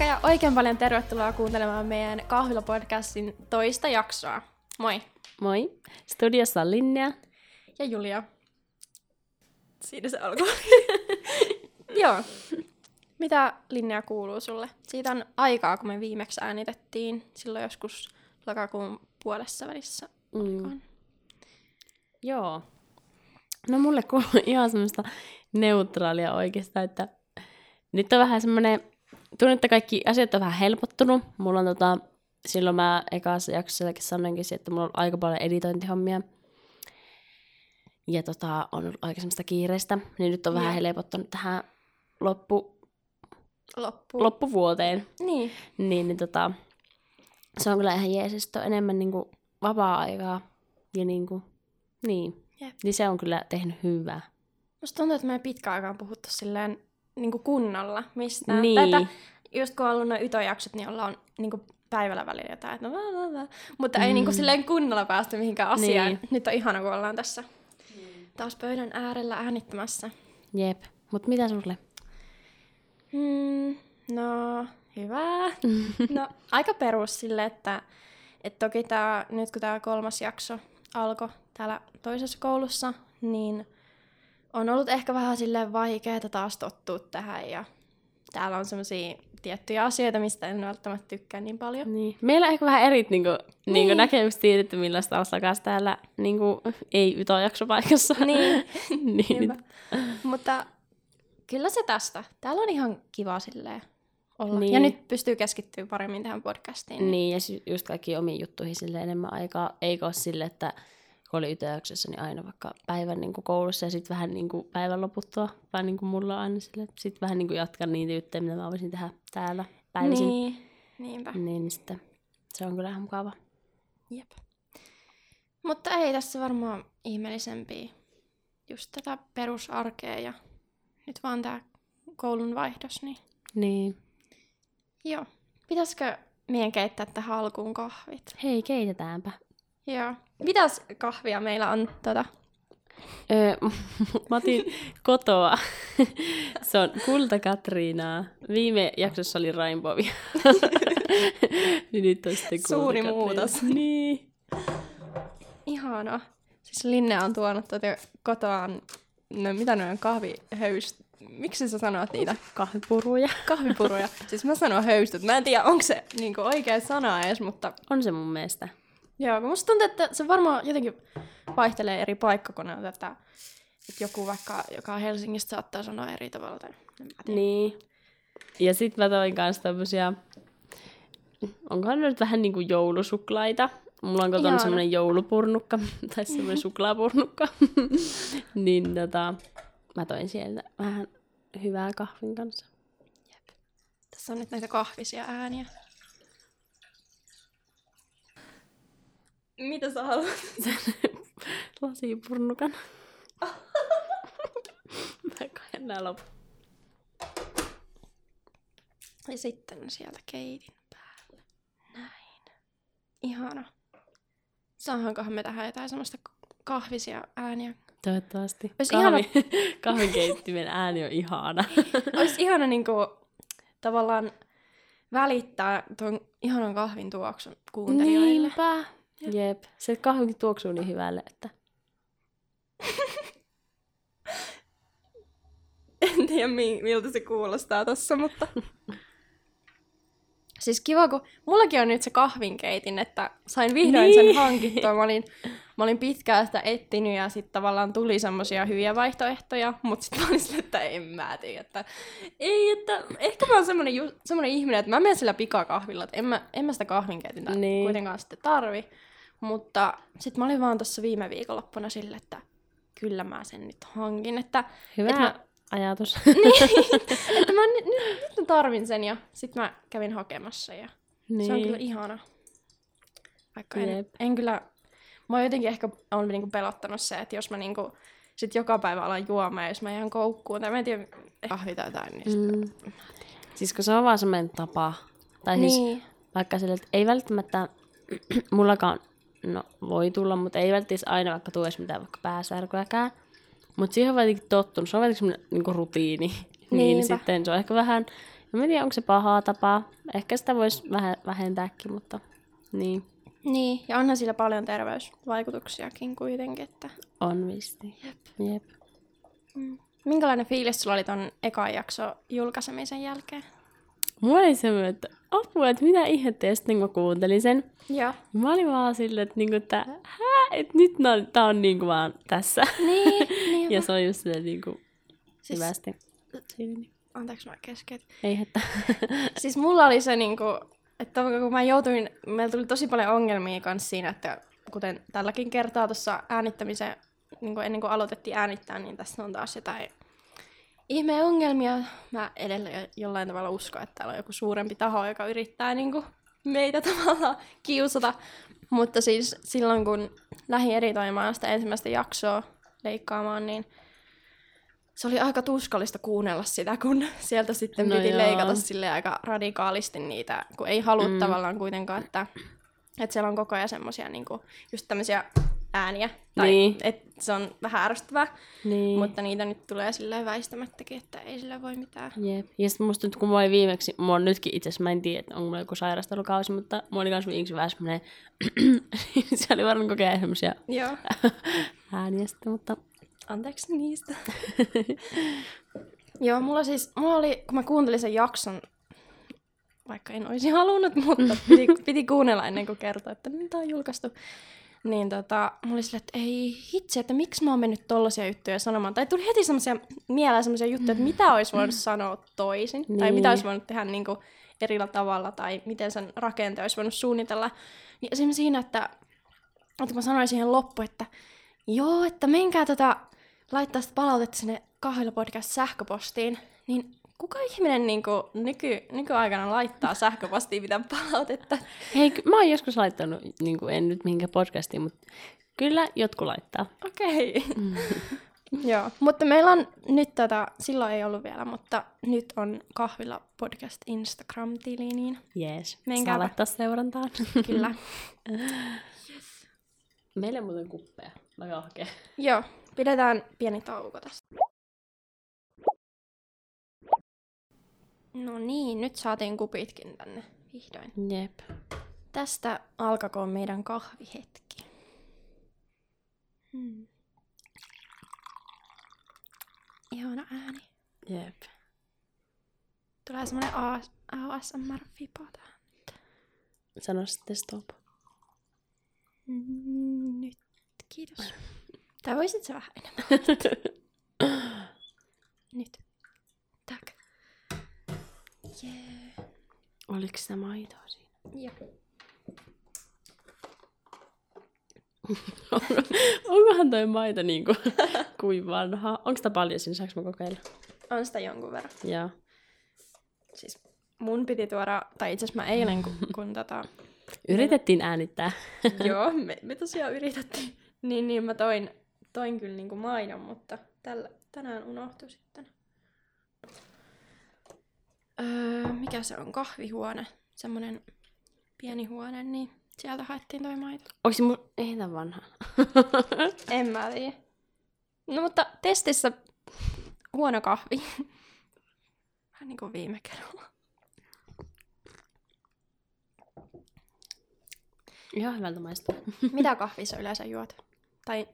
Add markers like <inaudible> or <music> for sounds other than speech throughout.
Moikka ja oikein paljon tervetuloa kuuntelemaan meidän kahvilapodcastin toista jaksoa. Moi! Moi! Studiossa on Linnea. Ja Julia. Siinä se alkoi. <laughs> Joo. Mitä Linnea kuuluu sulle? Siitä on aikaa, kun me viimeksi äänitettiin. Silloin joskus lokakuun puolessa välissä. Mm. Joo. No mulle kuuluu ihan semmoista neutraalia oikeastaan, että nyt on vähän semmoinen, tunnen, että kaikki asiat on vähän helpottunut. Mulla on tota, silloin mä ekassa jaksossakin sanoinkin, että mulla on aika paljon editointihommia. Ja tota, on ollut aika semmoista kiireistä, niin nyt on vähän helpottunut tähän loppu, Loppu. loppuvuoteen. Niin. Niin, niin tota, se on kyllä ihan jees, on enemmän niinku vapaa-aikaa. Ja niinku, niin. Jep. Niin se on kyllä tehnyt hyvää. Musta tuntuu, että me ei pitkään aikaan puhuttu silleen niin kuin kunnolla mistään. Niin. Tätä, just kun on ollut noin ytojaksot, niin ollaan niin kuin päivällä välillä jotain, että no, vä, vä, vä. Mutta ei niin kuin silleen kunnolla päästy mihinkään asiaan. Niin. Nyt on ihana, kun ollaan tässä taas pöydän äärellä äänittämässä. Jep. Mut mitä sulle? Hmm, no, hyvä. <laughs> no, aika perus sille, että et toki tää, nyt kun tämä kolmas jakso alkoi täällä toisessa koulussa, niin on ollut ehkä vähän silleen vaikeaa taas tottua tähän ja täällä on semmoisia tiettyjä asioita, mistä en välttämättä tykkää niin paljon. Niin. Meillä on ehkä vähän erit niinku, niin. Niin. niinku näkemykset siitä, että millaista olisi takas täällä niinku, ei-ytojaksopaikassa. Niin, <laughs> niin. Hyvä. Mutta kyllä se tästä. Täällä on ihan kiva silleen olla. Niin. Ja nyt pystyy keskittyä paremmin tähän podcastiin. Niin, ja sy- just kaikki omiin juttuihin sille enemmän aikaa. Eikä ole sille, että kun oli ytöjaksessa, niin aina vaikka päivän niin kuin koulussa ja sitten vähän niin kuin päivän loputtua. Vaan niin kuin mulla on aina sille, sitten vähän niin kuin jatkan niitä juttuja, mitä mä voisin tehdä täällä päivisin. Niin. Niin, niinpä. niin sitten se on kyllä ihan mukava. Jep. Mutta ei tässä varmaan ihmeellisempiä. Just tätä perusarkea ja nyt vaan tää koulun vaihdos, niin Niin. joo. Pitäisikö meidän keittää tähän alkuun kahvit? Hei, keitetäänpä. Joo. Mitäs kahvia meillä on tota? Öö, <laughs> mä otin kotoa. se on Kulta Katriinaa. Viime jaksossa oli Rainbowia. niin nyt on sitten Kulta Suuri muutos. Niin. Ihana. Siis Linne on tuonut tuota kotoaan, no mitä ne on, kahvihöyst... Miksi sä sanot niitä? Kahvipuruja. Kahvipuruja. siis mä sanon höystyt. Mä en tiedä, onko se niinku oikea sana edes, mutta On se mun mielestä. Joo, kun musta tuntuu, että se varmaan jotenkin vaihtelee eri paikkakunnilta, että, että joku vaikka, joka on Helsingistä, saattaa sanoa eri tavalla. Tai. Niin. Ja sit mä toin kanssa tämmösiä, onkohan ne nyt vähän niinku joulusuklaita. Mulla on kotona semmonen joulupurnukka, <laughs> tai semmonen <laughs> suklaapurnukka. <laughs> niin tota, mä toin sieltä vähän hyvää kahvin kanssa. Tässä on nyt näitä kahvisia ääniä. Mitä sä haluat? <laughs> Lasipurnukan. <laughs> mä koen nää loppu. Ja sitten sieltä keitin päälle. Näin. Ihana. Saadaankohan me tähän jotain semmoista kahvisia ääniä? Toivottavasti. Ois Kahvi, <laughs> kahvinkeittimen ääni on ihana. Olisi ihana niinku, tavallaan välittää tuon ihanan kahvin tuoksun kuuntelijoille. Niinpä. Jep. Se kahvin tuoksuu niin hyvälle, että... <laughs> En tiedä, mi- miltä se kuulostaa tossa, mutta... <laughs> Siis kiva, kun mullakin on nyt se kahvinkeitin, että sain vihdoin niin. Sen hankittua. Mä olin, mä olin pitkään sitä etsinyt ja sitten tavallaan tuli semmosia hyviä vaihtoehtoja, mutta sitten mä olin sille, että en mä tiedä, että ei, että ehkä mä oon semmonen, ju- semmonen ihminen, että mä menen sillä pikakahvilla, että en mä, en mä sitä kahvinkeitintä. Niin. kuitenkaan sitten tarvi. Mutta sitten mä olin vaan tuossa viime viikonloppuna sille, että kyllä mä sen nyt hankin, että Hyvä Et mä- ajatus. <laughs> <laughs> että mä nyt, nyt, nyt mä tarvin sen ja sit mä kävin hakemassa ja niin. se on kyllä ihana. Vaikka en, Jep. en kyllä, mä oon jotenkin ehkä on niinku pelottanut se, että jos mä niinku sit joka päivä alan juomaan, jos mä jään koukkuun, tai mä en tiedä, kahvi tai jotain, niin. Mm. Siis kun se on vaan semmoinen tapa. Tai siis Niin, vaikka sille, että ei välttämättä <clears throat> mullakaan, no voi tulla, mutta ei välttämättä aina vaikka tuo edes mitään vaikka pääsärkyäkään. Mutta siihen on jotenkin tottunut, se on jotenkin semmoinen niin rutiini. <laughs> niin sitten se on ehkä vähän en tiedä, onko se pahaa tapaa. Ehkä sitä voisi vähän vähentääkin, mutta niin, Niin, ja onhan sillä paljon terveysvaikutuksiakin kuitenkin, että... on visti. Jep. Jep. Minkälainen fiilis sulla oli ton ekan jakso julkaisemisen jälkeen? Mulla oli semmoinen, että apua, että mitä ihmettä, ja sitten kun mä kuuntelin sen, Joo. mä olin vaan silleen, että, niinku, että hää, että nyt nää, tää on niinku vaan tässä. Niin, <laughs> niin. ja se on just se niinku siis, hyvästi. Niin. anteeksi mä keskeytin. Ei hätää. <laughs> Siis mulla oli se niinku, että kun mä joutuin, meillä tuli tosi paljon ongelmia kanssa siinä, että kuten tälläkin kertaa tuossa äänittämisen, niin kuin ennen kuin aloitettiin äänittää, niin tässä on taas jotain ihmeen ongelmia. Mä edelleen jo- jollain tavalla uskon, että täällä on joku suurempi taho, joka yrittää niin kuin meitä <laughs> tavallaan kiusata. Mutta siis silloin, kun lähdin editoimaan sitä ensimmäistä jaksoa leikkaamaan, niin se oli aika tuskallista kuunnella sitä, kun <laughs> sieltä sitten No piti joo. leikata sille aika radikaalisti niitä, kun ei halua Mm. tavallaan kuitenkaan, että, että siellä on koko ajan semmoisia niinku, just tämmöisiä ääniä. Tai Niin. että se on vähän ärsyttävää, niin. mutta niitä nyt tulee silleen väistämättäkin, että ei sillä voi mitään. Jep. Ja sitten musta nyt, kun mulla oli viimeksi, mulla on nytkin itse asiassa, mä en tiedä, että onko mulla joku sairastelukausi, mutta mulla oli kans viimeksi vähän semmonen, <clears throat> se oli varmaan kokea semmosia Joo, <laughs> ääniä sitten, mutta anteeksi niistä. <laughs> Joo, mulla siis, mulla oli, kun mä kuuntelin sen jakson, vaikka en olisi halunnut, mutta piti, <laughs> piti kuunnella ennen kuin kertoa, että mitä on julkaistu. Niin tota, mulla oli silleen, että ei hitsi, että miksi mä oon mennyt tollasia juttuja sanomaan. Tai tuli heti semmoisia mieleen semmoisia juttuja, että mitä olisi voinut sanoa toisin. Tai Niin. mitä olisi voinut tehdä niin kuin erillä tavalla. Tai miten sen rakenteen olisi voinut suunnitella. Niin esimerkiksi siinä, että, että mä sanoin siihen loppuun, että joo, että menkää tota, laittaa sitä palautetta sinne kahvilla podcast sähköpostiin. Niin kuka ihminen niin kuin, nyky, nykyaikana laittaa sähköpostiin mitään palautetta? hei, mä oon joskus laittanut, niin kuin en nyt mihinkään podcastiin, mutta kyllä jotkut laittaa. Okei. <laughs> Joo, mutta meillä on nyt tätä, silloin ei ollut vielä, mutta nyt on kahvilla podcast Instagram-tili, niin Jees. Menkääpä. Saa laittaa seurantaan. <laughs> kyllä. Meillä on muuten kuppeja. Mä kahkeen. Joo, pidetään pieni tauko tästä. No niin, nyt saatiin kupitkin tänne vihdoin. Jep. Tästä alkakoon meidän kahvihetki. Hmm. Ihana ääni. Jep. Tulee semmonen AS- ASMR-fipa tähän. Sano sitten stop. Mm, Nyt, kiitos. <laughs> Tai voisit sä vähän enemmän? <laughs> Nyt. Jee. Oliko sitä maitoa siinä? Joo. <laughs> Onkohan toi maito niinku <laughs> kuin vanha? Onko sitä paljon siinä? Saanko mä kokeilla? On sitä jonkun verran. Joo. Siis mun piti tuoda, tai itse asiassa mä eilen, kun, kun <laughs> tota, Yritettiin äänittää. joo, me, me tosiaan yritettiin, niin, niin mä toin, toin kyllä niinku maidon, mutta tällä, tänään unohtui sitten. Öö, mikä se on? Kahvihuone. Semmonen pieni huone, niin sieltä haettiin toi maito. Onko se mun... Ei vanha. <laughs> En mä tiedä. No mutta testissä huono kahvi. <laughs> Vähän niin kuin viime kerralla. Ihan hyvältä maistuu. <laughs> Mitä kahvia sä yleensä juot? Tai...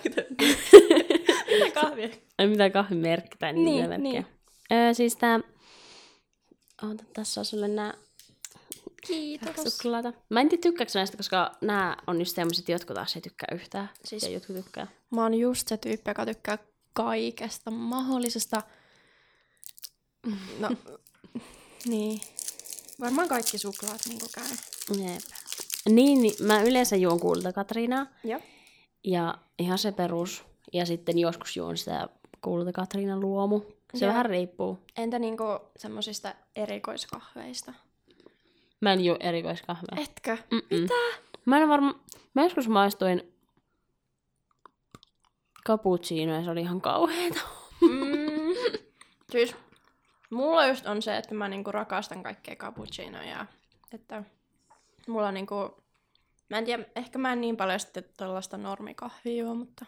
Mitä kahvia? Ei mitään kahvimerkki tai Niin, niin, merkkiä. niin. Öö, siis tää... Oota, tässä on sulle nää Kiitos. suklaata. Mä en tiedä tykkääkö näistä, koska nämä on just semmoset, jotkut taas ei tykkää yhtään. Siis- Siis... Ja jotkut tykkää. Mä oon just se tyyppi, joka tykkää kaikesta mahdollisesta. No, <laughs> niin. Varmaan kaikki suklaat niin käy. Jep. Niin, niin, mä yleensä juon kulta Katriinaa. Joo. Ja ihan se perus. Ja sitten joskus juon sitä kulta Katriinan luomu. Se Joo. vähän riippuu. Entä niinku semmosista erikoiskahveista? Mä en juo erikoiskahvea. Etkö? Mm-mm. Mitä? Mä en varma... Mä joskus maistuin cappuccino ja se oli ihan kauheeta. Mm. Siis mulla just on se, että mä niinku rakastan kaikkea cappuccinoja. Että mulla on niinku... Mä en tiedä, ehkä mä en niin paljon sitten tällaista normikahvia juo, mutta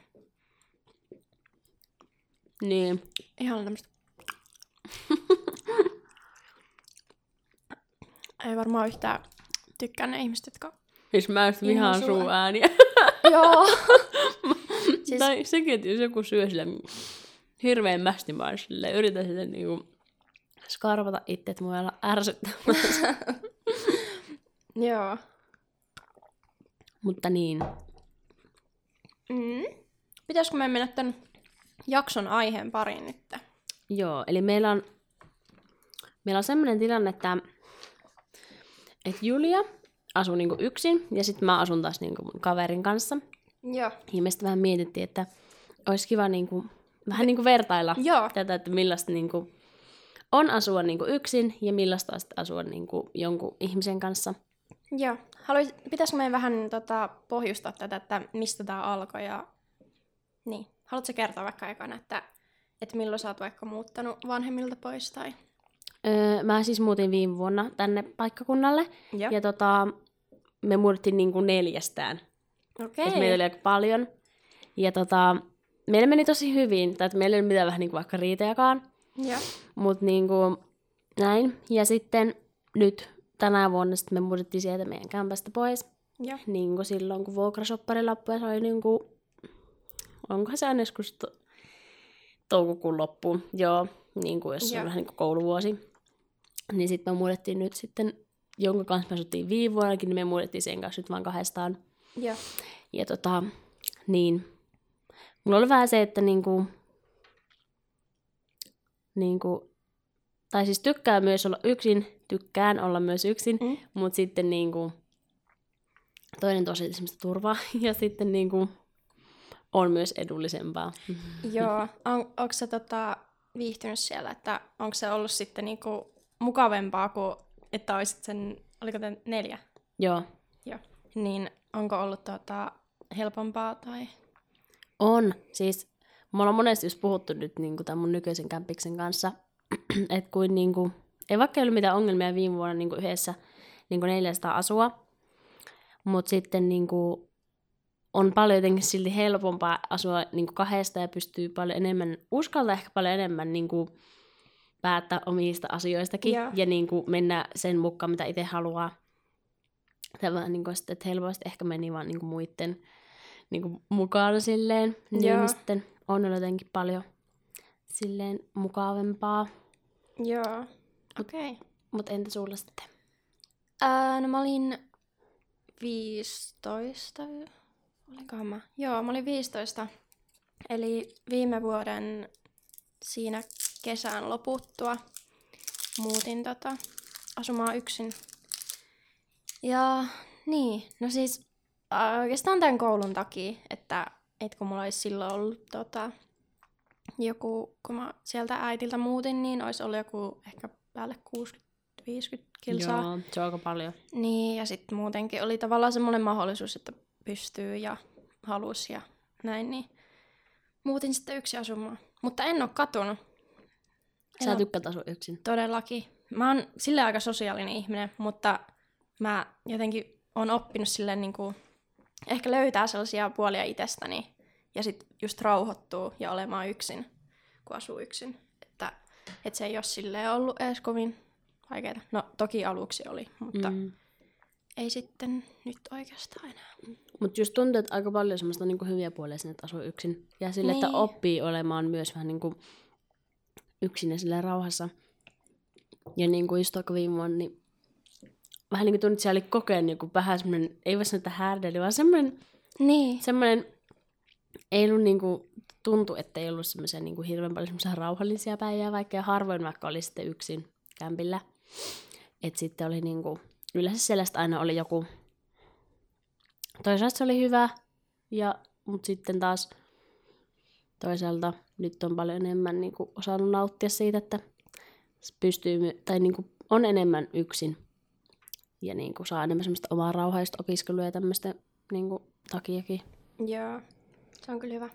niin, ihan tämmöistä. Ei varmaan yhtään tykkää ne ihmiset, jotka... Siis mä en vihaan suu ääniä. <laughs> Joo. <laughs> siis... Tai sekin, että jos joku syö sille hirveän mästi, mä sille, yritän sille niinku skarvata itse, että mua olla ärsyttämässä. <laughs> Joo. Mutta niin. Mm. Pitäisikö me mennä tän? Jakson aiheen pariin nyt? Joo, eli meillä on, meillä on sellainen tilanne, että, että Julia asuu niinku yksin ja sitten mä asun taas niinku mun kaverin kanssa. Joo. Ja me sitten vähän mietittiin, että olisi kiva niinku, vähän niinku vertailla Joo. tätä, että millaista niinku on asua niinku yksin ja millaista on asua niinku jonkun ihmisen kanssa. Joo. Haluais, pitäisikö meidän vähän tota, pohjustaa tätä, että mistä tämä alkoi ja... Niin. Haluatko kertoa vaikka ekana, että, että milloin sä oot vaikka muuttanut vanhemmilta pois tai... Öö, mä siis muutin viime vuonna tänne paikkakunnalle Joo. ja tota, me muutettiin niinku neljästään. Okei. Et meillä oli aika paljon. Ja tota, meillä meni tosi hyvin, tai meillä ei ole mitään vähän niinku vaikka riitojakaan, Joo. mutta niinku, näin. Ja sitten nyt tänä vuonna sit me muutettiin sieltä meidän kämpästä pois. Joo. Niinku silloin, kun vuokrasoppari loppui, ja se oli niinku, onkohan se aina joskus to- toukokuun loppuun, joo, niinku jos se Joo. on vähän niinku kouluvuosi. Niin sitten me muutettiin nyt sitten, jonka kanssa me asuttiin viime vuonnakin, niin me muutettiin sen kanssa nyt vaan kahdestaan. Joo. Ja tota, niin. Mulla oli vähän se, että niinku, niinku, tai siis tykkään myös olla yksin, tykkään olla myös yksin, Mm. mutta sitten niinku, toinen tosi semmoista turvaa, <laughs> ja sitten niinku, on myös edullisempaa. Joo. On, onko sä tota, viihtynyt siellä, että onko se ollut sitten niinku mukavempaa kuin, että olisit sen, oliko te neljä? Joo, Joo. Niin onko ollut tota, helpompaa tai... on. Siis me ollaan monesti just puhuttu nyt niinku tämän mun nykyisen kämpiksen kanssa, <clears throat> että kuin niinku, ei vaikka ei ollut mitään ongelmia viime vuonna niinku yhdessä niinku 400 asua, mutta sitten niinku, on paljon jotenkin silti helpompaa asua niinku kahdesta ja pystyy paljon enemmän, uskaltaa ehkä paljon enemmän niinku, päättää omista asioistakin Joo. ja niinku, mennä sen mukaan, mitä itse haluaa. Tämä niinku, sitten, että helposti ehkä meni vaan niinku, muiden niinku, mukana silleen, niin Joo. sitten on jotenkin paljon silleen mukavempaa. Joo. Okei. Okay. Mutta entä sulla sitten? Ää, no mä olin 15. Olinkohan mä? Joo, mä olin 15. Eli viime vuoden siinä kesän loputtua muutin tota, asumaan yksin. Ja niin, no siis oikeastaan tämän koulun takia, että et kun mulla olisi silloin ollut tota, joku, kun mä sieltä äitiltä muutin, niin olisi ollut joku ehkä päälle 60-50 kilsaa. Joo, se on aika paljon. Niin, ja sitten muutenkin oli tavallaan semmoinen mahdollisuus, että pystyy ja halus ja näin, niin muutin sitten yksi asumaan. Mutta en ole katunut. En Sä tykkäät asua yksin. todellakin. Mä oon sille aika sosiaalinen ihminen, mutta mä jotenkin oon oppinut silleen niin kuin, ehkä löytää sellaisia puolia itsestäni ja sitten just rauhoittuu ja olemaan yksin, kun asuu yksin. Että, että se ei ole silleen ollut edes kovin vaikeaa. No toki aluksi oli, mutta mm. Mm. Ei sitten nyt oikeastaan enää. Mutta just tuntuu, että aika paljon semmoista niinku hyviä puolia sinne, että asuu yksin. Ja sille, niin. että oppii olemaan myös vähän niinku yksin ja sille rauhassa. Ja niin kuin just aika viime vuonna, niin vähän niin kuin tunnit, että siellä oli kokeen niin vähän semmoinen, ei voi sanoa, että härdeli, vaan semmoinen, Niin. semmoinen ei ollut niin kuin, tuntu, että ei ollut semmoisia niin kuin hirveän paljon semmoisia rauhallisia päiviä, vaikka harvoin vaikka oli sitten yksin kämpillä. että sitten oli niin kuin, yleensä sellaista aina oli joku, toisaalta se oli hyvä, ja, mutta sitten taas toisaalta nyt on paljon enemmän niin kuin, osannut nauttia siitä, että pystyy, tai niin kuin, on enemmän yksin ja niin kuin, saa enemmän semmoista omaa rauhaista opiskelua ja tämmöistä niin kuin, takiakin. Joo, se on kyllä hyvä.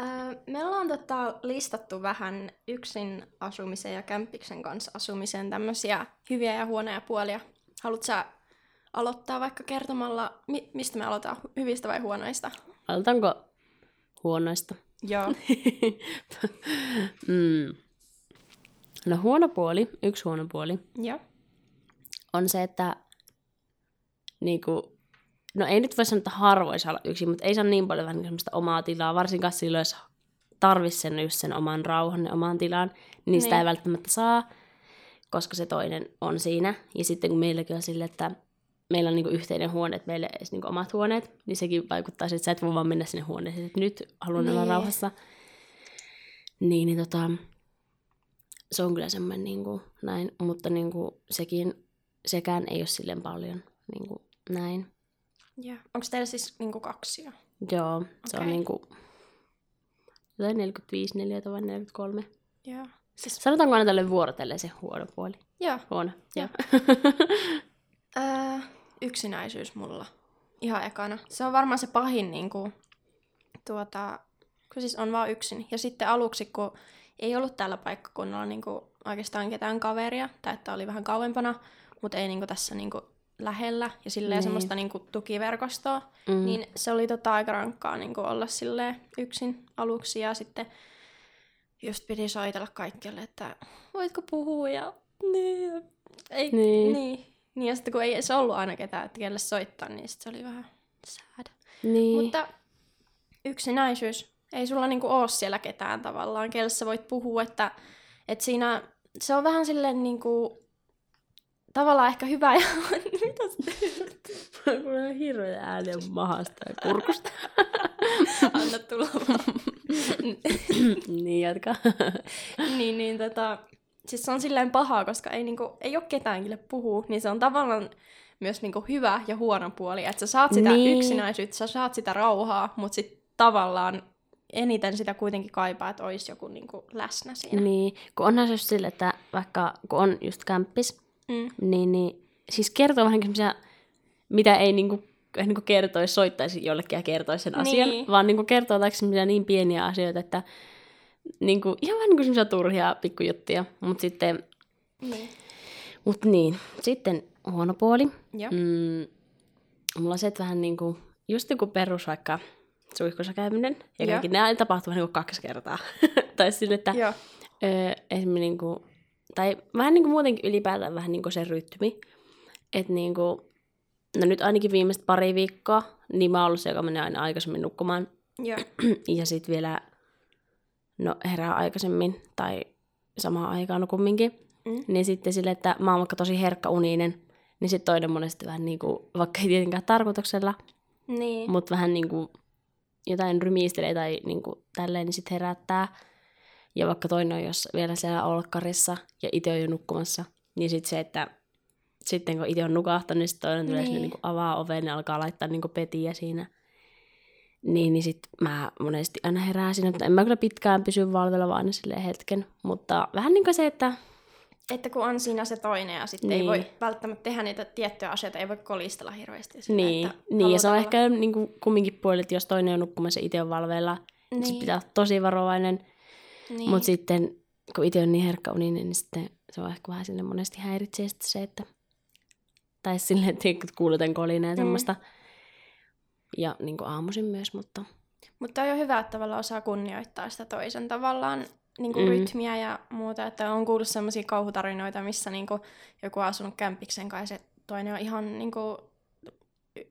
Öö, me ollaan tota listattu vähän yksin asumisen ja kämppiksen kanssa asumisen tämmöisiä hyviä ja huonoja puolia. Haluatko sä aloittaa vaikka kertomalla, mi- mistä me aloitetaan, hyvistä vai huonoista? Aloitanko huonoista? Joo. <laughs> mm. No huono puoli, yksi huono puoli, Joo. on se, että niinku, no ei nyt voi sanoa, että harvoin saa olla yksin, mutta ei saa niin paljon vähän semmoista omaa tilaa, varsinkaan silloin, jos tarvitsisi sen, just sen oman rauhan ja oman tilan, niin, niin sitä Niin. ei välttämättä saa, koska se toinen on siinä. Ja sitten kun meilläkin on sille, että meillä on niinku yhteinen huone, että meillä ei edes niinku omat huoneet, niin sekin vaikuttaa että sä et voi vaan mennä sinne huoneeseen, että nyt haluan olla Niin. rauhassa. Niin, niin tota, se on kyllä semmoinen niinku, näin, mutta niinku, sekin, sekään ei ole silleen paljon niinku, näin. Ja. Onko teillä siis niinku kaksi jo? Joo, se on niinku, jotain 45, 4 vai 43. Joo. Siis, Sanotaanko aina tälle vuorotelle se huono puoli? joo. Huono, joo. Öö, <laughs> yksinäisyys mulla. Ihan ekana. Se on varmaan se pahin niinku, tuota, kun siis on vaan yksin. Ja sitten aluksi, kun ei ollut tällä paikkakunnalla niinku oikeastaan ketään kaveria, tai että oli vähän kauempana, mutta ei niinku tässä niinku lähellä, ja silleen Niin. semmoista niinku tukiverkostoa, Mm. niin se oli tota aika rankkaa niinku olla silleen yksin aluksi, ja sitten just piti soitella kaikkialle, että voitko puhua, ja niin, ei, Niin. niin. niin. Ja sitten kun ei se ollut aina ketään, että kelle soittaa, niin sit se oli vähän sad. Niin. Mutta yksinäisyys, ei sulla niinku oo siellä ketään tavallaan, kelle sä voit puhua, että, että siinä se on vähän silleen niinku, tavallaan ehkä hyvä ja... <laughs> Mitä sä teet? Mulla on hirveä ääni mahasta ja kurkusta. Anna tulla vaan. Niin, jatka. niin, niin tota, siis se on silleen pahaa, koska ei, niinku, ei ole ketään, kelle puhuu, niin se on tavallaan myös niinku hyvä ja huono puoli, että sä saat sitä Niin. niin. yksinäisyyttä, sä saat sitä rauhaa, mutta sitten tavallaan eniten sitä kuitenkin kaipaa, että olisi joku niinku läsnä siinä. niin, kun onhan se just sille, että vaikka kun on just kämppis, Mm. niin, niin siis kertoo vähän semmoisia, mitä ei niinku, niinku kertoisi, soittaisi jollekin ja kertoisi sen asian, Niin. vaan niinku kertoo vaikka semmoisia niin pieniä asioita, että niinku, ihan vähän niinku semmoisia turhia pikkujuttuja, mutta sitten, Niin. mut niin, sitten huono puoli. Mm, mulla on se, että vähän niinku, just joku perus vaikka suihkussa käyminen, ja kaikki ne aina tapahtuu vähän niinku kaksi kertaa. <laughs> tai sille, että Joo. öö, esimerkiksi niinku, tai vähän niinku muutenkin ylipäätään vähän niinku se rytmi, että niinku, no nyt ainakin viimeiset pari viikkoa, niin mä oon ollut se, joka menee aina aikaisemmin nukkumaan, Joo. <clears throat> ja sitten vielä, no herää aikaisemmin, tai samaan aikaan kumminkin, Mm. niin sitten sille, että mä oon vaikka tosi herkkä uninen, niin sitten toinen monesti vähän niinku, vaikka ei tietenkään tarkoituksella, Niin. mutta vähän niinku jotain rymistelee tai niinku tälleen, niin sitten herättää. Ja vaikka toinen on jos vielä siellä olkkarissa ja itse on jo nukkumassa, niin sitten se, että sitten kun itse on nukahtanut, niin sitten toinen tulee niin. Niin. avaa oven ja alkaa laittaa niinku petiä siinä. Niin, niin sitten mä monesti aina herään siinä, mutta en mä kyllä pitkään pysy valvella vaan aina silleen hetken. Mutta vähän niin kuin se, että Että kun on siinä se toinen ja sitten Niin. ei voi välttämättä tehdä niitä tiettyjä asioita, ei voi kolistella hirveästi. Silleen, niin, että niin ja se on ehkä niinku kumminkin puoli, että jos toinen on nukkumassa ja itse on valveilla, niin. Niin. sit pitää olla tosi varovainen. Niin. Niin. Mutta sitten, kun itse on niin herkkä uninen, niin sitten se on ehkä vähän sinne monesti häiritsee se, että... Tai silleen, että kolinaa ja Mm. semmoista. Ja niin kuin aamuisin myös, mutta... Mutta on jo hyvä, että tavallaan osaa kunnioittaa sitä toisen tavallaan niin kuin Mm. rytmiä ja muuta. Että on kuullut sellaisia kauhutarinoita, missä niin kuin joku on asunut kämpiksen kanssa ja se toinen on ihan niin kuin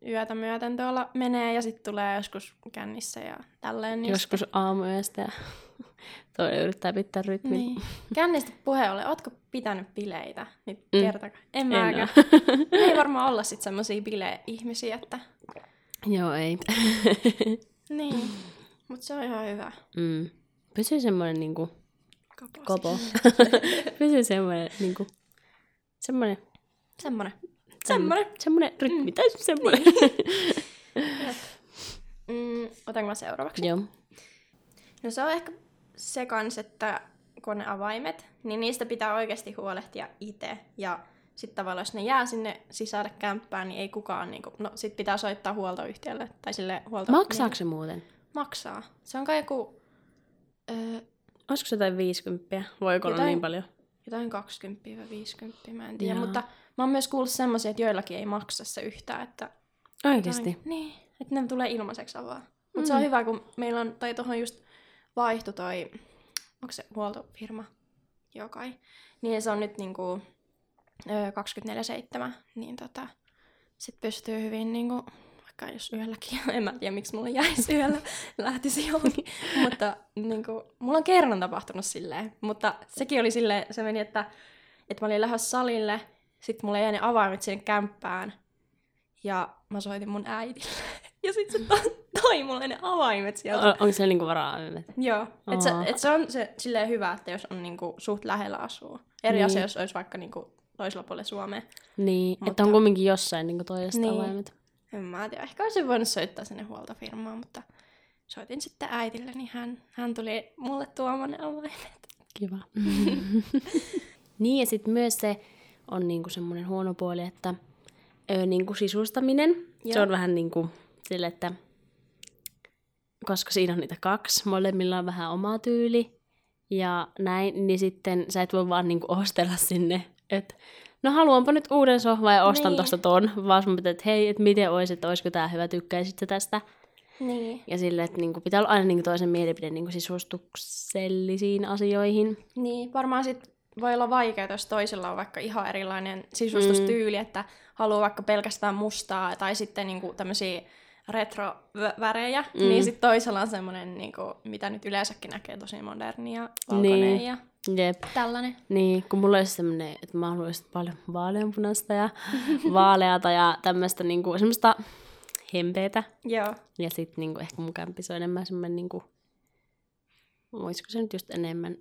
yötä myöten tuolla menee ja sitten tulee joskus kännissä ja tälleen. Niin Joskus aamuyöstä ja <laughs> toinen yrittää pitää rytmin. Niin. Kännistä puheen ollen, ootko pitänyt bileitä? Nyt Mm. mm. kertakaa. En En oo. Me <laughs> ei varmaan olla sitten semmoisia bile-ihmisiä, että... Joo, ei. <laughs> Niin. Mutta se on ihan hyvä. mm. Pysyy semmoinen niinku Kopo. kopo. Pysyy semmoinen niinku... Semmoinen... Semmonen. Semmonen. Semmoinen rytmi. Tai semmoinen. Mm, otanko mä seuraavaksi? Joo. No se on ehkä se kans, että kun ne avaimet, niin niistä pitää oikeasti huolehtia itse. Ja sitten tavallaan, jos ne jää sinne sisälle kämppään, niin ei kukaan, niinku, no sit pitää soittaa huoltoyhtiölle. Tai sille huolto... Maksaako se muuten? Niin, maksaa. Se on kai joku, öö, Olisiko se jotain 50? Voiko olla Jotain- niin paljon? jotain 20-50, mä en tiedä. Joo. Mutta mä oon myös kuullut semmoisia, että joillakin ei maksa se yhtään, että Oikeesti? Jotain- Niin, että ne tulee ilmaiseksi avaa. Mutta mm. se on hyvä, kun meillä on, tai tuohon just vaihtu toi, onko se huoltofirma? Joo kai. Niin se on nyt niinku öö, 24-7, niin tota, sit pystyy hyvin niinku, vaikka jos yölläkin, <laughs> en mä tiedä miksi mulla jäisi yöllä, <laughs> lähtisi johonkin, <laughs> mutta niinku, mulla on kerran tapahtunut silleen, mutta sekin oli silleen, se meni, että, että mä olin lähes salille, sitten mulla jäi ne avaimet sinne kämppään, ja mä soitin mun äidille. Ja sitten se to- <laughs> toi mulle ne avaimet sieltä. On, onko se niinku varaa Joo, että se, Aa. et se on se silleen hyvä, että jos on niinku suht lähellä asuu. Eri Niin. asia, jos olisi vaikka niinku toisella puolella Suomea. Niin, mutta... Että on kumminkin jossain niinku toista Niin. niin. avaimet. En mä tiedä, ehkä olisin voinut soittaa sinne huoltofirmaan, mutta soitin sitten äitille, niin hän, hän tuli mulle tuomaan ne avaimet. Kiva. <laughs> niin, ja sitten myös se on niinku semmoinen huono puoli, että ö, niinku sisustaminen, Joo. se on vähän niinku sille, että koska siinä on niitä kaksi, molemmilla on vähän oma tyyli ja näin, niin sitten sä et voi vaan niinku ostella sinne, että no haluanpa nyt uuden sohvan ja ostan Niin. tosta ton, vaan sun pitää, että hei, että miten olisi, että olisiko tää hyvä, tykkäisit sä tästä. Niin. Ja sille, että niinku, pitää olla aina niinku toisen mielipide niinku sisustuksellisiin asioihin. Niin, varmaan sit voi olla vaikeaa, jos toisella on vaikka ihan erilainen sisustustyyli, mm. että haluaa vaikka pelkästään mustaa tai sitten niinku tämmöisiä retrovärejä, mm. niin sitten toisella on semmoinen, niinku, mitä nyt yleensäkin näkee, tosi moderni ja valkoinen Niin. ja Jep. tällainen. Niin, kun mulla olisi semmoinen, että mä haluaisin paljon vaaleanpunaista ja <laughs> vaaleata ja tämmöistä niinku, semmoista hempeetä. Joo. Ja sitten niinku, ehkä mun kämpissä on enemmän semmoinen, niinku, voisiko se nyt just enemmän,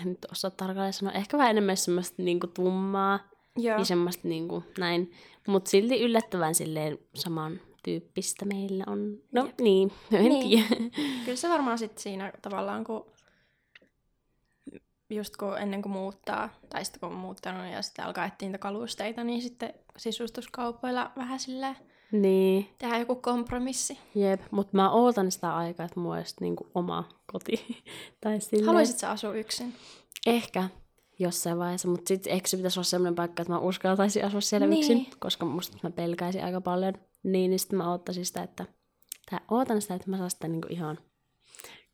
en nyt osaa tarkalleen sanoa, ehkä vähän enemmän semmoista niinku tummaa Joo. ja semmoista niinku, näin. Mutta silti yllättävän silleen saman tyyppistä meillä on. No Jep. niin, <laughs> en Niin. tiedä. Kyllä se varmaan sitten siinä tavallaan, kun just kun ennen kuin muuttaa, tai sitten kun on muuttanut ja sitten alkaa etsiä niitä kalusteita, niin sitten sisustuskaupoilla vähän silleen niin. tehdään joku kompromissi. Jep, mutta mä ootan sitä aikaa, että mulla olisi niinku oma koti. <laughs> tai silleen, Haluaisit sä asua yksin? Ehkä jossain vaiheessa, mutta sitten eikö se pitäisi olla sellainen paikka, että mä uskaltaisin asua siellä Niin. yksin, koska musta mä pelkäisin aika paljon. Niin, niin sitten mä oottaisin sitä, että, tai ootan sitä, että mä saan sitä niinku ihan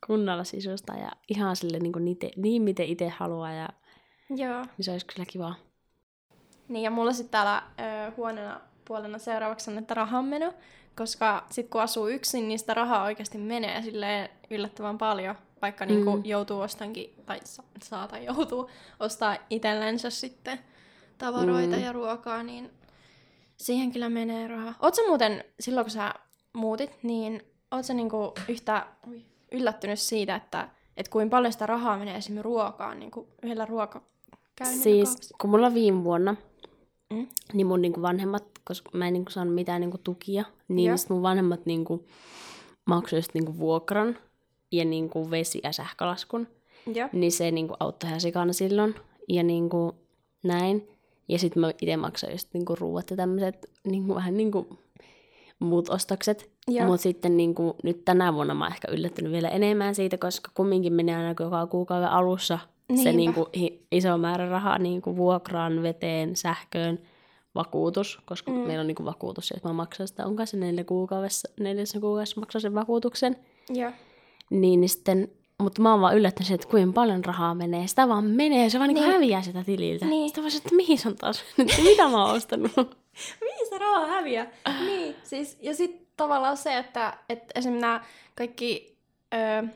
kunnolla sisusta ja ihan sille niinku niite, niin, miten itse haluaa ja Joo. niin se olisi kyllä kivaa. Niin ja mulla sitten täällä ö, huonona puolena seuraavaksi on, että rahanmeno, koska sitten kun asuu yksin, niin sitä rahaa oikeasti menee silleen yllättävän paljon, vaikka mm. niinku joutuu ostankin, tai sa- saa tai joutuu ostaa itsellensä sitten tavaroita Mm. ja ruokaa, niin siihen kyllä menee rahaa. Ootko muuten, silloin kun sä muutit, niin ootko sä niinku yhtä yllättynyt siitä, että et kuinka paljon sitä rahaa menee esimerkiksi ruokaan, niinku yhdellä ruokakäynnillä Siis kaupassa? kun mulla viime vuonna, Mm. niin mun niinku vanhemmat, koska mä en niinku saanut mitään niinku tukia, niin sit mun vanhemmat niinku maksoi just niinku vuokran ja niinku vesi- ja sähkölaskun. Joo. Niin se niinku auttoi ihan sikana silloin. Ja niinku näin. Ja sitten mä itse maksoin just niinku ruuat ja tämmöiset niinku vähän niinku muut ostokset. Mutta sitten niinku, nyt tänä vuonna mä oon ehkä yllättynyt vielä enemmän siitä, koska kumminkin menee aina joka kuukauden alussa se Niinpä. niinku hi- iso määrä rahaa niinku vuokraan, veteen, sähköön, vakuutus, koska mm. meillä on niinku vakuutus, että mä maksan sitä, onko se neljä kuukaudessa, neljässä kuukaudessa maksan sen vakuutuksen. Joo. Niin, niin sitten, mutta mä oon vaan yllättänyt, että kuinka paljon rahaa menee. Sitä vaan menee, se vaan niin. Niin. häviää sitä tililtä. Niin. Sitten vaan että mihin se on taas mennyt, <laughs> mitä mä oon ostanut. <laughs> Mihin se raha häviää? niin, siis, ja sitten tavallaan se, että, että esimerkiksi nämä kaikki ö,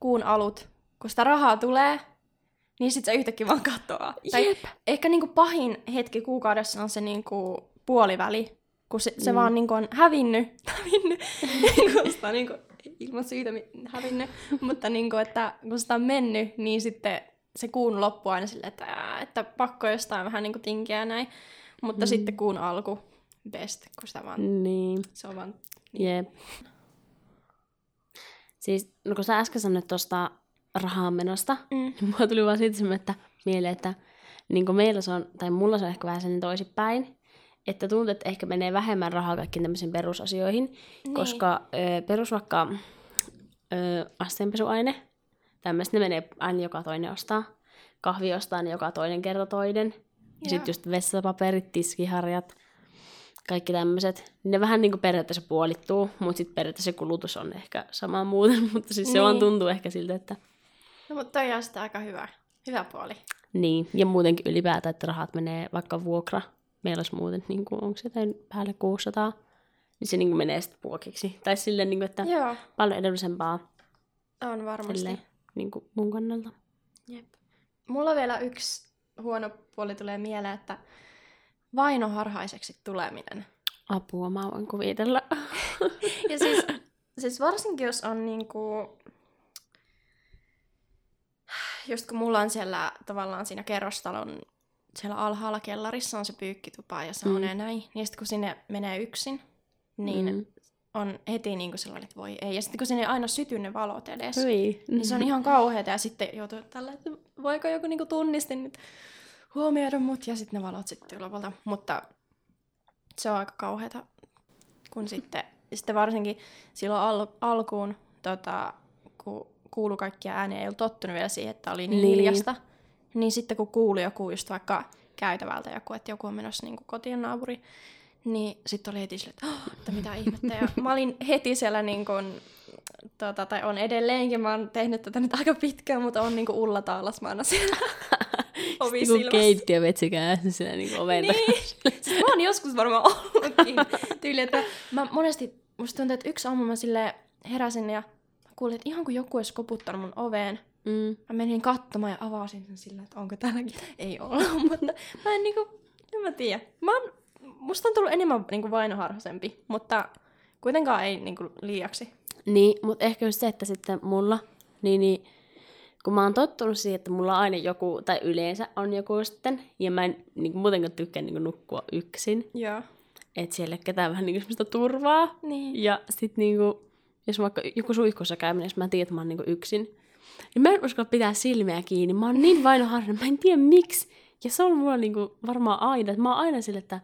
kuun alut, kun sitä rahaa tulee, niin sitten se yhtäkkiä vaan katoaa. Tai ehkä niinku pahin hetki kuukaudessa on se niinku puoliväli, kun se, se Mm. vaan niinku on hävinnyt, <laughs> hävinnyt, kun sitä niinku, ilman syytä hävinnyt, <laughs> mutta niinku, että kun sitä on mennyt, niin sitten se kuun loppu aina silleen, että, että pakko jostain vähän niinku tinkiä ja näin. Mutta mm. sitten kuun alku, best, kun sitä vaan, niin, se on vaan, jep. Siis, no kun sä äsken sanoit tuosta rahanmenosta, mm. niin mulla tuli vaan siitä että mieleen, että niin kuin meillä se on, tai mulla se on ehkä vähän sen toisinpäin, että tuntuu, että ehkä menee vähemmän rahaa kaikkiin tämmöisiin perusasioihin, Niin. koska ö, perus vaikka ö, asteenpesuaine, tämmöistä ne menee aina joka toinen ostaa. Kahvi ostaa ne joka toinen kerta toinen. Ja sitten just vessapaperit, tiskiharjat, kaikki tämmöiset. Ne vähän niin kuin periaatteessa puolittuu, mutta sitten periaatteessa se kulutus on ehkä sama muuten, <laughs> mutta siis se Niin. vaan tuntuu ehkä siltä, että No, mutta toi on sitä aika hyvä, hyvä puoli. Niin, ja muutenkin ylipäätään, että rahat menee vaikka vuokra. Meillä olisi muuten, niin kuin, onko se jotain päälle 600, niin se niin kuin menee sitten vuokiksi. Tai silleen, niin kuin, että Joo, paljon edullisempaa on varmasti. silleen, niin kuin mun kannalta. Jep. Mulla vielä yksi huono puoli tulee mieleen, että vainoharhaiseksi tuleminen. Apua, mä voin kuvitella. Ja siis, siis varsinkin jos on niinku... Just kun mulla on siellä tavallaan siinä kerrostalon siellä alhaalla kellarissa on se pyykkitupa ja se Mm. näin. Ja sitten kun sinne menee yksin, niin Mm. on heti niinku sellainen, että voi ei. Ja sitten kun sinne ei aina syty ne valot edes, Hyi. niin se on ihan kauheata. Ja sitten joutuu tällä, että voiko joku niinku tunnistin nyt huomioida mut. Ja sitten ne valot sitten lopulta. Mutta se on aika kauheata. Kun sitten, sitten varsinkin silloin al- alkuun, tota, kun kuulu kaikkia ääniä, ei ollut tottunut vielä siihen, että oli niin, Niin. niin. hiljasta. Niin sitten kun kuuli joku just vaikka käytävältä joku, että joku on menossa niin kotien naapuri, niin sitten oli heti sille, että, oh, että mitä ihmettä. Ja mä olin heti siellä niin kuin, tota, tai on edelleenkin, mä oon tehnyt tätä nyt aika pitkään, mutta on <laughs> niin kuin Ulla Taalasmaana siellä ovi Joku keittiövetsi kädessä siellä niin oven niin. <laughs> siis mä oon joskus varmaan ollutkin tyyli, että mä monesti, musta tuntuu, että yksi aamu mä sille heräsin ja kuulin, että ihan kuin joku olisi koputtanut mun oveen. Mm. Mä menin katsomaan ja avasin sen sillä, että onko täälläkin. Ei ole, <laughs> mutta mä en niinku, en mä tiedä. Mä oon, musta on tullut enemmän niinku vainoharhaisempi, mutta kuitenkaan ei niinku liiaksi. Niin, mutta ehkä just se, että sitten mulla, niin, niin kun mä oon tottunut siihen, että mulla on aina joku, tai yleensä on joku sitten, ja mä en niin kuin, muutenkaan tykkää niin kuin, nukkua yksin, Joo. että siellä ei ketään vähän niin kuin, semmoista turvaa. Niin. Ja sit niin kuin, jos vaikka joku suihkussa käy, jos mä tiedän, että mä oon niin kuin, yksin, niin mä en uskalla pitää silmiä kiinni. Mä oon niin vainoharhainen, mä en tiedä miksi. Ja se on mulla niin kuin, varmaan aina, että mä oon aina sille, että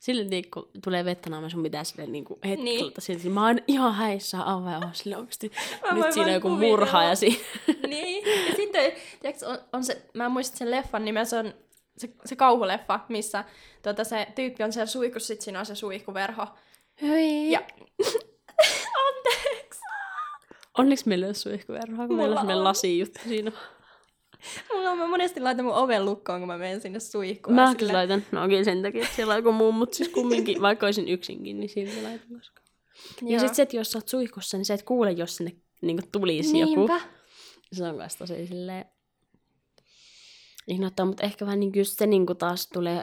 sille niin kun tulee vettä naamaan, sun pitää sille niin kuin hetkellä. Niin. Silti, mä oon ihan häissä avaa ja oon sille oikeasti, Mä nyt siinä on joku kuvitella. murha ja siinä. <laughs> niin. Ja sitten, tiedätkö, on, on se, mä en muista sen leffan nimeä, se on se, se kauhuleffa, missä tota, se tyyppi on siellä suihkussa, sit siinä on se suihkuverho. Hyi. Ja... <laughs> Anteeksi! Onneksi meillä ei ole suihkuverhoa, kun meillä on on. lasijuttu siinä. Mulla on, mä monesti laitan mun oven lukkoon, kun mä menen sinne suihkuun. Mä ja kyllä laitan, no kyllä sen takia, että siellä on joku muu, mutta siis kumminkin, vaikka olisin yksinkin, niin silti laitan koska. Ja Joo. sitten se, että jos sä oot suihkussa, niin sä et kuule, jos sinne niin tulisi joku. Niinpä. Se on kanssa tosi silleen innoittaa, mutta ehkä vähän niin just se niin taas tulee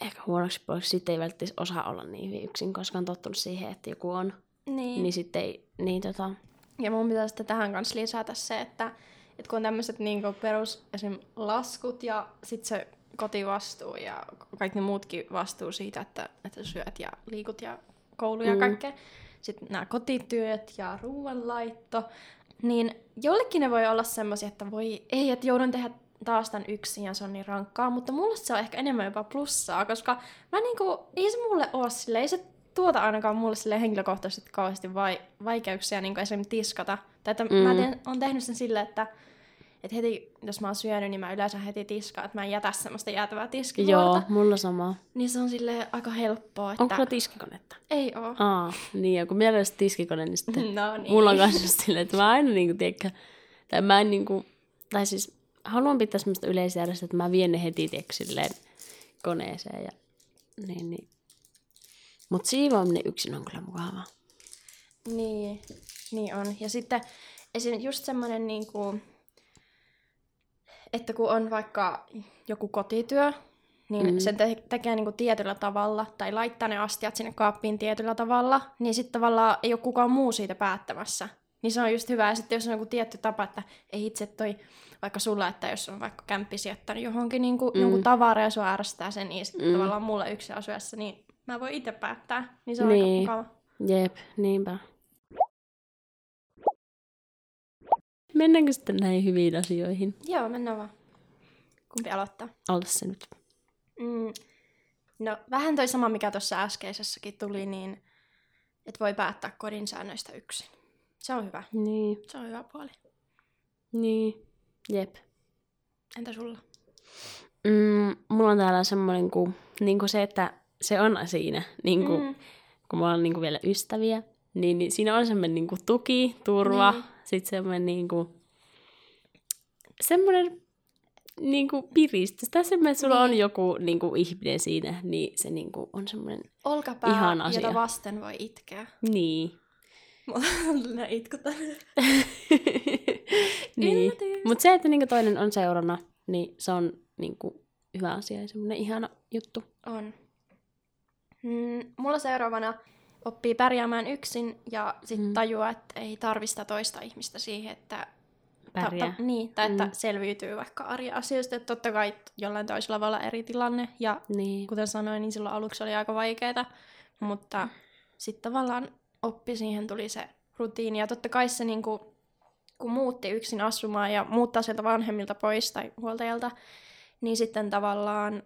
ehkä huonoksi pois. Sitten ei välttämättä osaa olla niin hyvin yksin, koska on tottunut siihen, että joku on. Niin, niin sitten ei, niin tota, Ja mun pitää sitten tähän kanssa lisätä se, että, että kun on tämmöiset niinku perus esim. laskut ja sitten se kotivastuu ja kaikki ne muutkin vastuu siitä, että, että syöt ja liikut ja koulu ja Mm. kaikkea. Sitten nämä kotityöt ja ruoanlaitto. Niin jollekin ne voi olla semmoisia, että voi ei, että joudun tehdä taas tämän yksin ja se on niin rankkaa, mutta mulle se on ehkä enemmän jopa plussaa, koska mä niinku, ei se mulle ole sille, ei se tuota ainakaan mulle sille henkilökohtaisesti kauheasti vai, vaikeuksia niin esimerkiksi tiskata. Tai että mm. mä teen, on tehnyt sen silleen, että, että heti, jos mä oon syönyt, niin mä yleensä heti tiskaan, että mä en jätä semmoista jäätävää joo, tiskivuorta. mulla sama. Niin se on sille aika helppoa, että Onko sulla tiskikonetta? ei oo. Aa, niin, ja kun meillä olisi tiskikone, niin sitten <laughs> No niin. mulla on kanssa silleen, että mä aina niinku, tiedätkö, tai mä en niinku, tai siis haluan pitää semmoista yleisjärjestä, että mä vien ne heti tiedätkö, silleen koneeseen ja niin, niin. Mut siivoaminen yksin on kyllä mukavaa. Niin, niin on. Ja sitten esim. just semmoinen, niin kuin, että kun on vaikka joku kotityö, niin Mm. sen te- tekee niin kuin tietyllä tavalla, tai laittaa ne astiat sinne kaappiin tietyllä tavalla, niin sitten tavallaan ei ole kukaan muu siitä päättämässä. Niin se on just hyvä. Ja sitten jos on joku tietty tapa, että ei itse toi, vaikka sulla, että jos on vaikka kämppisi jättänyt johonkin niin kuin, Mm. jonkun tavaraa ja sua ärsyttää sen, niin sitten Mm. mm. tavallaan mulla yksin asuessa, niin mä voin itse päättää. Niin se on Niin. aika mukava. Jep, niinpä. Mennäänkö sitten näihin hyviin asioihin? Joo, mennään vaan. Kumpi aloittaa? Aloita se nyt. Mm, no, vähän toi sama, mikä tuossa äskeisessäkin tuli, niin että voi päättää kodin säännöistä yksin. Se on hyvä. Niin, Se on hyvä puoli. niin, jep. Entä sulla? Mm, mulla on täällä semmoinen kuin, niin kuin se, että se on siinä, niin kuin, Mm, kun mulla on niin kuin vielä ystäviä, niin, niin siinä on semmoinen niin kuin tuki, turva, Niin. niin. sitten semmoinen niin kuin, semmoinen, niinku piristys. Tai semmoinen, että sulla Niin. on joku niinku ihminen siinä, niin se niinku on semmoinen, Olkapää, Ihana asia. jota vasten voi itkeä. niin. Mulla on nää itkut <laughs> niin. Mutta se, että niinku toinen on seurana, niin se on niinku hyvä asia ja semmoinen ihana juttu. On. Mm, mulla seuraavana oppii pärjäämään yksin ja sitten Mm. tajuaa, että ei tarvista toista ihmistä siihen, että, Pärjää. Ta, ta, niin, tai että Mm. selviytyy vaikka arjen asioista. Että totta kai jollain toisella voi olla eri tilanne ja Niin. kuten sanoin, niin silloin aluksi oli aika vaikeaa, mutta sitten tavallaan oppi siihen tuli se rutiini. Ja totta kai se, niin kuin, kun muutti yksin asumaan ja muuttaa sieltä vanhemmilta pois tai huoltajalta, niin sitten tavallaan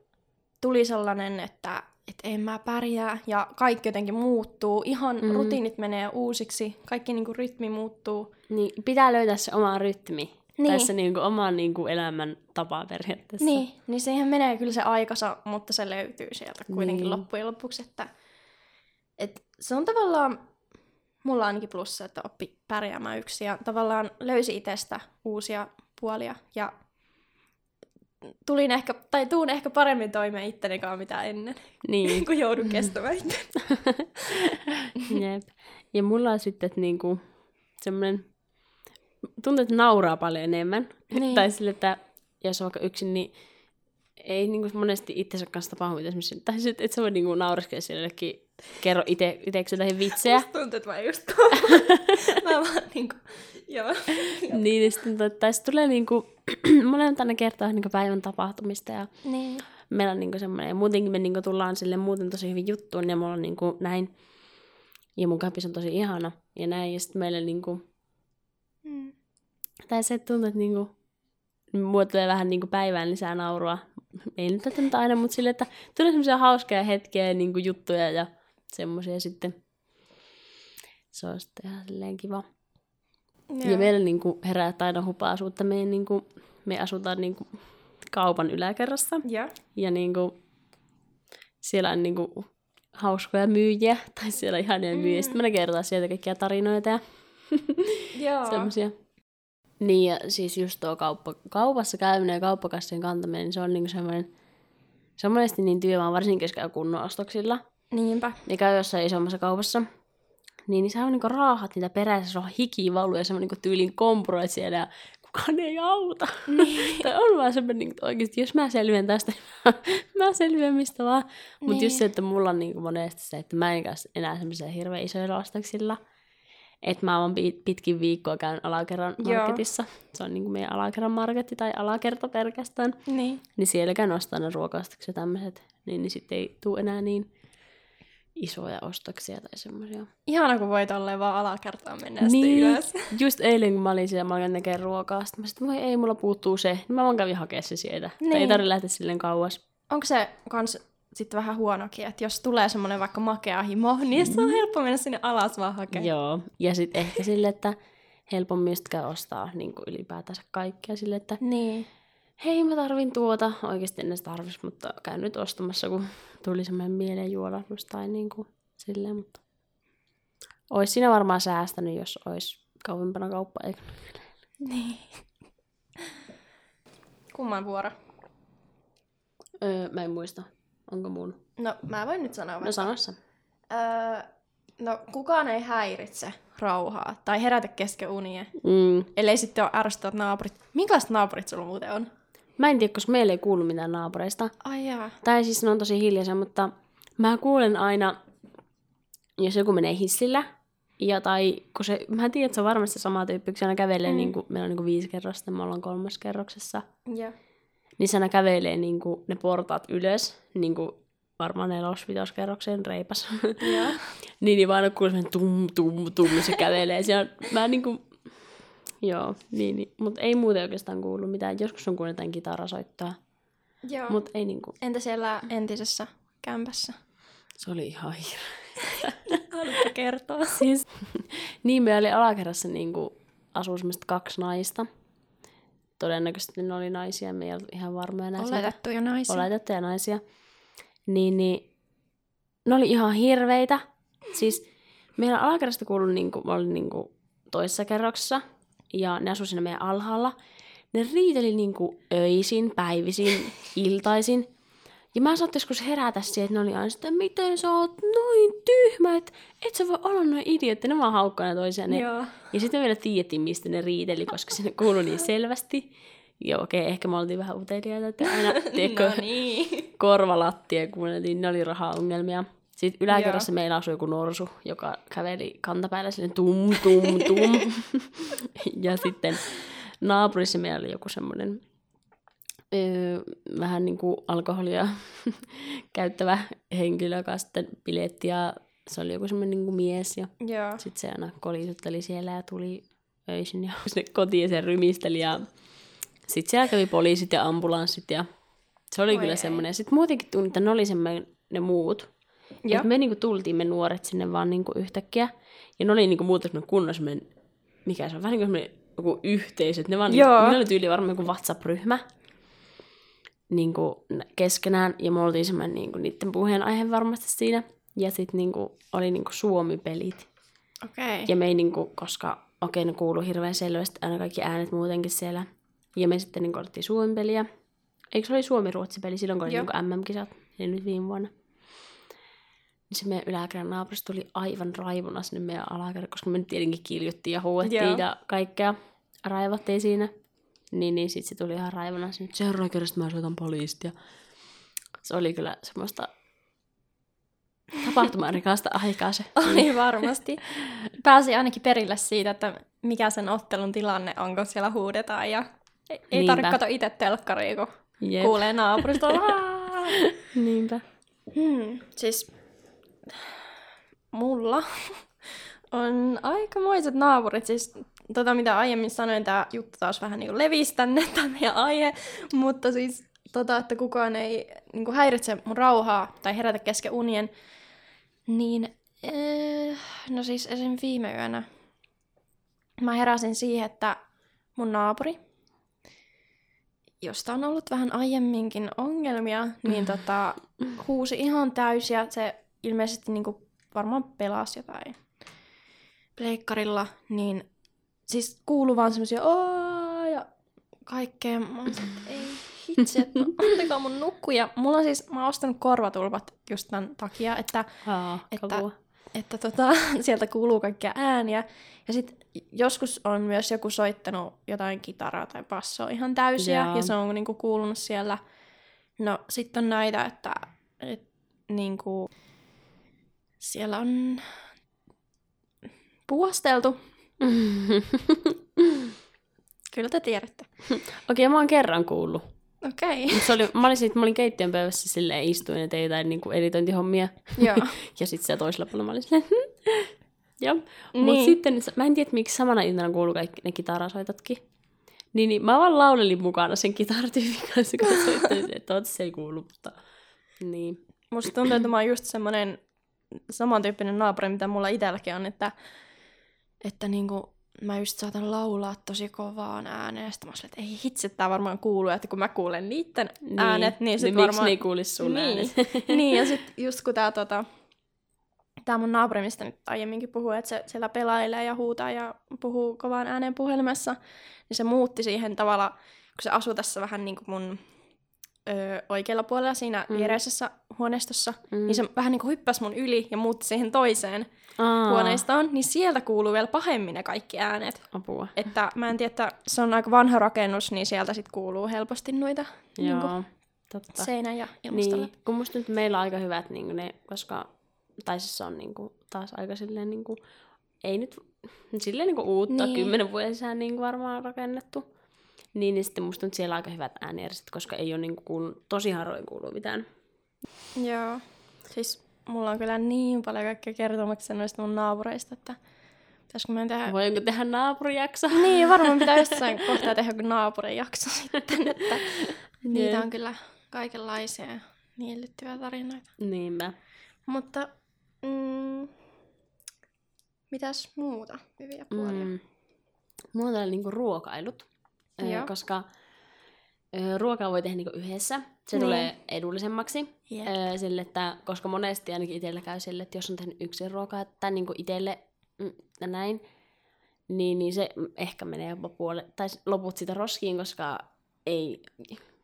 tuli sellainen, että et en mä pärjää ja kaikki jotenkin muuttuu. Ihan Mm. rutiinit menee uusiksi, kaikki niin kuin rytmi muuttuu. niin. Pitää löytää se oma rytmi. Niin. Se niinku oma niinku elämän tapa periaatteessa. Niin, niin siihen menee kyllä se aikansa, mutta se löytyy sieltä kuitenkin Niin. loppujen lopuksi. Että, et se on tavallaan, mulla ainakin plussa, että oppi pärjäämään yksin ja tavallaan löysi itsestä uusia puolia ja tulin ehkä, tai tuun ehkä paremmin toimeen itteni kanssa mitä ennen, Niin. <laughs> kun joudun kestämään itse. <laughs> Jep. Ja mulla on sitten että niinku, semmoinen, tuntuu, että nauraa paljon enemmän. Niin. tai sille, että jos on vaikka yksin, niin ei niinku monesti itsensä kanssa tapahdu mitään semmoisia. Tai sit, että se voi niinku naureskella sillekin, kerro ite, iteksi jotain vitsejä. Musta tuntuu, että mä just <laughs> mä vaan niinku, joo. niin, ja sitten, to- tai sitten tulee niinku, <clears throat> mulle on tänne kertoa niinku päivän tapahtumista ja Niin. meillä on niinku semmoinen, ja muutenkin me niinku tullaan sille muuten tosi hyvin juttuun, ja mulla on niinku näin, ja mun kapis on tosi ihana, ja näin, ja sitten meille niinku, Mm. tai se tuntuu, että niinku, mulla tulee vähän niinku päivään lisää naurua, ei nyt tätä nyt aina, mutta sille, että tulee semmoisia hauskoja hetkiä ja niinku juttuja ja semmoisia sitten, se on sitten ihan silleen kiva. Joo. Ja meillä niinku herää aina hupaasuutta, me, niinku, me asutaan niinku kaupan yläkerrassa, Joo. ja niinku, siellä on niinku hauskoja myyjiä, <laughs> tai siellä on ihania myyjiä. Mm. Sitten me kerrotaan sieltä kaikkia tarinoita ja <laughs> Joo. semmoisia. Niin, ja siis just tuo kauppa, kaupassa käyminen ja kauppakassien kantaminen, niin se on niinku semmoinen, se on monesti niin työmaa, varsinkin jos käy kunnon ostoksilla, Niinpä. niin käy jossain isommassa kaupassa, niin, niin sä on niinku raahat niitä perässä, se on hiki valu ja semmoinen niinku tyylin kompuroit siellä ja kukaan ei auta. Niin. <laughs> tai on vaan semmoinen, niinku, että oikeasti jos mä selviän tästä, niin mä selviän mistä vaan. Mutta Niin. just se, että mulla on niinku monesti se, että mä en käy enää semmoisilla hirveän isoilla ostoksilla. Että mä pi- pitkin viikkoa käyn alakerran Joo. marketissa. Se on niinku meidän alakerran marketti tai alakerta pelkästään. Niin. Niin siellä käyn ostaa ne ruokaostokset ja tämmöiset. Niin, niin sitten ei tule enää niin isoja ostoksia tai semmoisia. Ihana, kun voit olleen vaan alakertaan mennä sitten ylös. <laughs> just eilen kun mä olin siellä, mä olin tekemään ruokaa, sitten mä sanoin, voi ei, mulla puuttuu se. Niin mä vaan kävin hakea se sieltä. Niin. Tai ei Niin. tarvitse lähteä silleen kauas. Onko se kans sitten vähän huonokin, että jos tulee semmoinen vaikka makea himo, niin se on helppo mennä sinne alas vaan hakemaan. Joo. Ja sitten ehkä sille, että helpommin käy ostaa niin kuin ylipäätänsä kaikkea sille, että Niin. Hei mä tarvin tuota. Oikeasti ennen sitä tarvis, mutta käyn nyt ostamassa, kun tuli semmoinen mielenjuolahdus tai niin kuin silleen, mutta ois siinä varmaan säästänyt, jos olisi kauempana kauppa, eikö? Niin. Kumman vuoro? Öö, mä en muista. Onko mun? No, mä voin nyt sanoa No vaikka. sano sä. Öö, no, kukaan ei häiritse rauhaa tai herätä kesken unia. Mm. Ellei sitten ole ärsyttävät naapurit. Minkälaiset naapurit sulla muuten on? Mä en tiedä, koska meillä ei kuulu mitään naapureista. Ai jaa. Tai siis ne on tosi hiljaisia, mutta mä kuulen aina, jos joku menee hissillä, ja tai kun se, mä tiedän, että se on varmasti sama tyyppi, kun se aina kävelee, mm. Niin kuin, meillä on niin kuin viisi kerrosta, me ollaan kolmas kerroksessa, Joo. niin se aina kävelee niin kuin, ne portaat ylös, niin kuin varmaan nelosvitoskerroksen reipas. Joo. <laughs> niin, niin vaan kuulee semmoinen tum, tum, tum, se kävelee. Siellä, mä niin kuin, joo, niin, niin. mutta ei muuten oikeastaan kuulu mitään. Joskus on kuullut jotain kitarasoittaa, Joo. mutta ei niin kuin, Entä siellä entisessä kämpässä? se oli ihan hirveä. <laughs> Haluatko kertoa? Siis, niin meillä oli alakerrassa niin kuin, asuu semmoista kaksi naista. Todennäköisesti ne oli naisia, me ei ollut ihan varmoja näistä. Oletettuja naisia. Oletettuja naisia. Niin, niin, ne oli ihan hirveitä. Siis meillä alakerrasta kuului, niin kuin, mä olin niin kuin, toisessa kerroksessa, ja ne asui siinä meidän alhaalla. ne riiteli niinku öisin, päivisin, <laughs> iltaisin. Ja mä saatte joskus herätä siihen, että ne oli aina sitä, miten sä oot noin tyhmä, että et sä voi olla noin idiootti. Ne vaan haukkaa ne toisiaan. Ne. Joo. Ja sitten vielä tiedettiin, mistä ne riiteli, koska sinne kuului niin selvästi. Joo, okei, okay, ehkä me oltiin vähän uteliaita, että aina, <laughs> tiedätkö, No niin. korvalattia kuunneltiin, ne oli rahaongelmia. Sitten yläkerrassa meillä asui joku norsu, joka käveli kantapäällä silleen tum, tum, tum. <laughs> ja sitten naapurissa meillä oli joku semmoinen öö, vähän niin kuin alkoholia <laughs> käyttävä henkilö, joka sitten piletti ja se oli joku semmoinen niin kuin mies ja sitten se aina kolisutteli siellä ja tuli öisin ja <laughs> sinne kotiin ja se rymisteli ja sitten siellä kävi poliisit ja ambulanssit ja se oli Oi kyllä ei. semmoinen. Sitten muutenkin tunnin, että ne oli semmoinen ne muut. Et me niinku tultiin me nuoret sinne vaan niinku yhtäkkiä. Ja ne oli niinku muuten semmoinen kunnon semmoinen, mikä se on, vähän niin kuin joku yhteisö. Et Ne, vaan, Joo. niinku, ne oli tyyli varmaan joku WhatsApp-ryhmä niinku, keskenään. Ja me oltiin semmoinen niinku, niiden puheenaihe varmasti siinä. Ja sitten niinku, oli niinku Suomi-pelit. Okay. Ja me ei niinku, koska okei, okay, ne kuuluu hirveän selvästi aina kaikki äänet muutenkin siellä. Ja me sitten niinku otettiin Suomi-peliä. Eikö se oli Suomi-Ruotsi-peli silloin, kun oli Joo. niinku MM-kisat? Eli nyt viime vuonna. Se meidän yläkerran naapurista tuli aivan raivona sinne meidän alakerran, koska me nyt tietenkin kiljuttiin ja huuettiin Joo. ja kaikkea raivottiin siinä. Niin, niin sitten se tuli ihan raivona sinne, että seuraavan kerrasta mä soitan poliisit. Ja se oli kyllä semmoista tapahtumarikasta aikaa se. <laughs> Oli varmasti. Pääsi ainakin perille siitä, että mikä sen ottelun tilanne on, kun siellä huudetaan. Ja ei, Niinpä. tarvitse katsoa itse telkkaria, kun Jep. kuulee naapurista. <laughs> "Aa!" Niinpä. Hmm, siis mulla <laughs> on aikamoiset naapurit. Siis tota, mitä aiemmin sanoin, tämä juttu taas vähän niin levisi tänne, <laughs> tämä meidän aihe. Mutta siis tota, että kukaan ei niin kuin häiritse mun rauhaa tai herätä kesken unien. Niin, eh, no siis esim. viime yönä mä heräsin siihen, että mun naapuri, josta on ollut vähän aiemminkin ongelmia, niin <laughs> tota, huusi ihan täysiä. Se ilmeisesti niinku varmaan pelasi jotain pleikkarilla, niin siis kuuluu vaan semmosia "Aa!" ja kaikkea. Mä se, että ei hitsi, että <laughs> antakaa mun nukkuja. Mulla on siis, mä oon ostanut korvatulpat just tämän takia, että Aa, Että- kavua. että tota, <laughs> sieltä kuuluu kaikkia ääniä. Ja sitten joskus on myös joku soittanut jotain kitaraa tai bassoa ihan täysiä, Joo. ja se on niinku kuulunut siellä. No sitten on näitä, että et, niinku, siellä on puosteltu. <laughs> Kyllä te tiedätte. Okei, mä oon kerran kuullut. Okei. Se oli, mä, olin sit, mä olin keittiön pöydässä silleen istuin ja tein jotain niinku editointihommia. Joo. <laughs> Ja sitten siellä toisella puolella mä olin silleen, Joo. Niin. Niin. Mutta sitten, mä en tiedä miksi samana iltana kuuluu kaikki ne kitarasoitotkin. Niin, niin mä vaan laulelin mukana sen kitaratyypin kanssa, kun se soittelin, että se ei kuulu, mutta niin. Musta tuntuu, että mä oon just semmonen samantyyppinen naapuri, mitä mulla itselläkin on, että, että niinku, mä just saatan laulaa tosi kovaan ääneen, ja sitten mä silleen, että ei hitsi, tää varmaan kuuluu, että kun mä kuulen niitten niin. äänet, niin sit niin varmaan... miksi ne sun niin. äänet? <laughs> niin, ja sitten just kun tää, tota, tää mun naapuri, mistä nyt aiemminkin puhuu, että se siellä pelailee ja huutaa ja puhuu kovaan ääneen puhelimessa, niin se muutti siihen tavalla, kun se asuu tässä vähän niin kuin mun ö, oikealla puolella siinä Mm. viereisessä huoneistossa, Mm. mm. niin se vähän niin kuin hyppäsi mun yli ja muutti siihen toiseen Aa, huoneistoon, niin sieltä kuuluu vielä pahemmin ne kaikki äänet. Apua. Että mä en tiedä, että se on aika vanha rakennus, niin sieltä sitten kuuluu helposti noita niin kuin Joo, totta. seinän ja ilmaston Niin, kun musta nyt meillä on aika hyvät niin ne, koska, tai siis se on niin kuin, taas aika silleen niin kuin, ei nyt silleen niin kuin uutta, Niin. kymmenen vuoden sisään niin kuin varmaan rakennettu. Niin, niin sitten musta nyt siellä on aika hyvät äänijärjestelmät, koska ei ole niin kuin, tosi harvoin kuuluu mitään. Joo. Siis mulla on kyllä niin paljon kaikkea kertomuksia noista mun naapureista, että pitäisikö meidän tehdä... Voinko tehdä naapurijakso? Niin, varmaan pitää <laughs> jossain kohtaa tehdä joku naapurin jakso sitten, että <laughs> niitä on kyllä kaikenlaisia niihin liittyviä tarinoita. Niinpä. Mutta mm, mitäs muuta hyviä puolia? Mm. Mulla oli niinku ruokailut, Joo. koska ruokaa voi tehdä niinku yhdessä. Se Niin. tulee edullisemmaksi. Jep. Öö, sille, että, koska monesti ainakin itsellä käy sille, että jos on tehnyt yksin ruokaa tai niinku itselle mm, ja näin, niin, niin se ehkä menee jopa puole, tai loput sitä roskiin, koska ei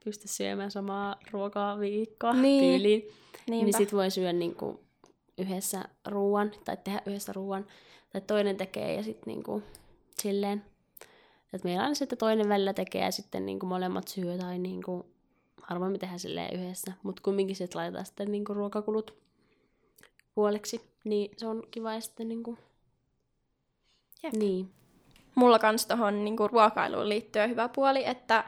pysty syömään samaa ruokaa viikkoa Niin. tyyliin. Niinpä. Niin sit voi syödä niinku yhdessä ruuan, tai tehdä yhdessä ruuan, tai toinen tekee ja sitten niinku silleen. Että meillä on se, että toinen välillä tekee ja sitten niinku molemmat syö tai niinku, harvoin me tehdään silleen yhdessä. Mutta kumminkin sitten laitetaan sitten niinku ruokakulut puoleksi. Niin se on kiva ja sitten niinku... Jep. Niin. mulla kans tohon niinku ruokailuun liittyen hyvä puoli, että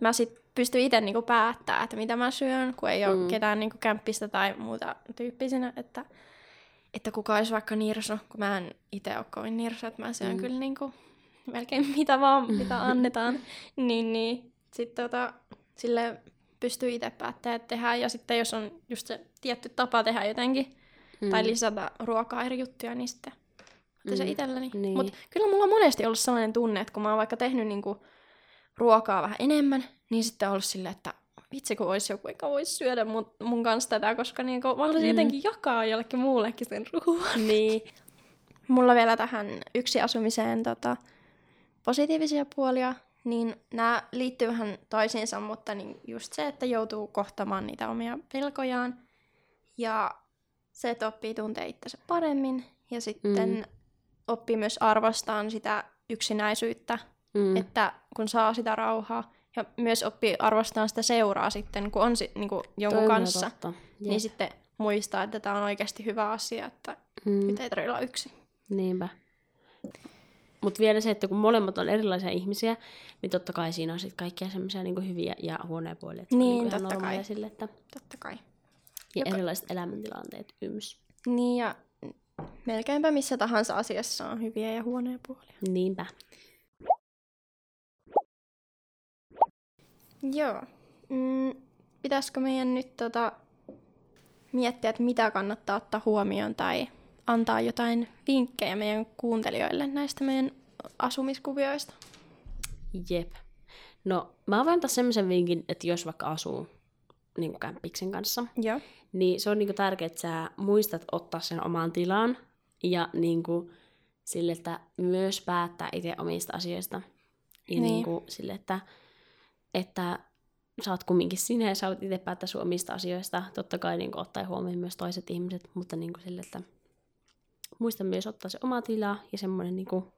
mä sit pystyn itse niinku päättää, että mitä mä syön, kun ei ole Mm. ketään niinku kämppistä tai muuta tyyppisenä, että, että kuka olisi vaikka nirso, kun mä en itse ole kovin nirso, että mä syön Mm. kyllä niinku melkein mitä vaan, mitä annetaan, niin, niin sitten tota, sille pystyy itse päättämään, että tehdään, ja sitten jos on just se tietty tapa tehdä jotenkin, Mm. tai lisätä ruokaa eri juttuja, niin sitten mm. se Mm. itselleni. Niin. Mutta kyllä mulla on monesti ollut sellainen tunne, että kun mä oon vaikka tehnyt niinku ruokaa vähän enemmän, niin sitten on ollut silleen, että vitsi kun olisi joku, joka voisi syödä mun, mun kanssa tätä, koska niinku, mä haluaisin Mm. mm. jotenkin jakaa jollekin muullekin sen ruoan. Niin. Mulla vielä tähän yksi asumiseen tota, positiivisia puolia, niin nämä liittyy vähän toisiinsa, mutta niin just se, että joutuu kohtamaan niitä omia pelkojaan ja se, että oppii tuntee itsensä paremmin ja sitten Mm. oppii myös arvostaan sitä yksinäisyyttä, Mm. että kun saa sitä rauhaa ja myös oppii arvostamaan sitä seuraa sitten, kun on si- niinku Toi jonkun on kyllä kanssa, totta. Jep. niin sitten muistaa, että tämä on oikeasti hyvä asia, että Mm. nyt ei tarvitse olla yksin. Niinpä. Mutta vielä se, että kun molemmat on erilaisia ihmisiä, niin totta kai siinä on sitten kaikkia semmoisia niinku hyviä ja huonoja puolia. että se on Niin, niinku totta kai. Sille, että... Totta kai. Ja Joka- erilaiset elämäntilanteet yms. Niin ja melkeinpä missä tahansa asiassa on hyviä ja huonoja puolia. Niinpä. Joo. Mm, pitäisikö meidän nyt tota, miettiä, että mitä kannattaa ottaa huomioon tai antaa jotain vinkkejä meidän kuuntelijoille näistä meidän asumiskuvioista? Jep. No, mä voin antaa semmoisen vinkin, että jos vaikka asuu niin kämppiksen kanssa, Joo. niin se on niinku tärkeää, että sä muistat ottaa sen omaan tilaan ja niinku sille, että myös päättää itse omista asioista. Ja Niin. niin. niinku sille, että, että sä oot kumminkin sinä ja sä oot itse päättää sun omista asioista. Totta kai niinku ottaa huomioon myös toiset ihmiset, mutta niinku sille, että muista myös ottaa se oma tila ja semmoinen niinku...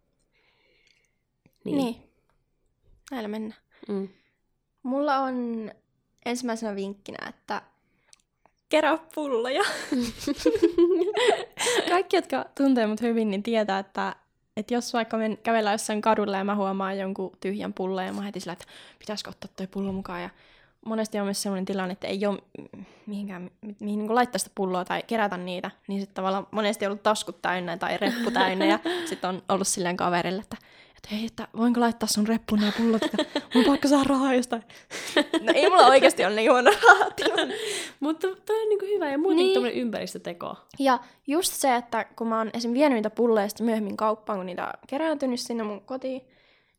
Niin. niin. Näillä mennään. Mm. Mulla on ensimmäisenä vinkkinä, että kerää pulloja. <laughs> Kaikki, jotka tuntee mut hyvin, niin tietää, että, että jos vaikka men kävellään jossain kadulla ja mä huomaan jonkun tyhjän pullon ja mä heti sillä, että pitäisikö ottaa toi pullo mukaan. Ja monesti on myös sellainen tilanne, että ei ole mihinkään, mi- mihin niin laittaa sitä pulloa tai kerätä niitä, niin sitten tavallaan monesti on ollut taskut täynnä tai reppu täynnä ja <laughs> sitten on ollut silleen kaverille, että, että hei, että voinko laittaa sun reppuun nämä pullot, että mun pakko saada rahaa jostain. No ei mulla oikeasti ole niin huono rahatilanne. <laughs> Mutta toi on niinku hyvä ja muutenkin Niin. niin. ympäristöteko. Ja just se, että kun mä oon esim. vienyt niitä pulleja myöhemmin kauppaan, kun niitä on kerääntynyt sinne mun kotiin,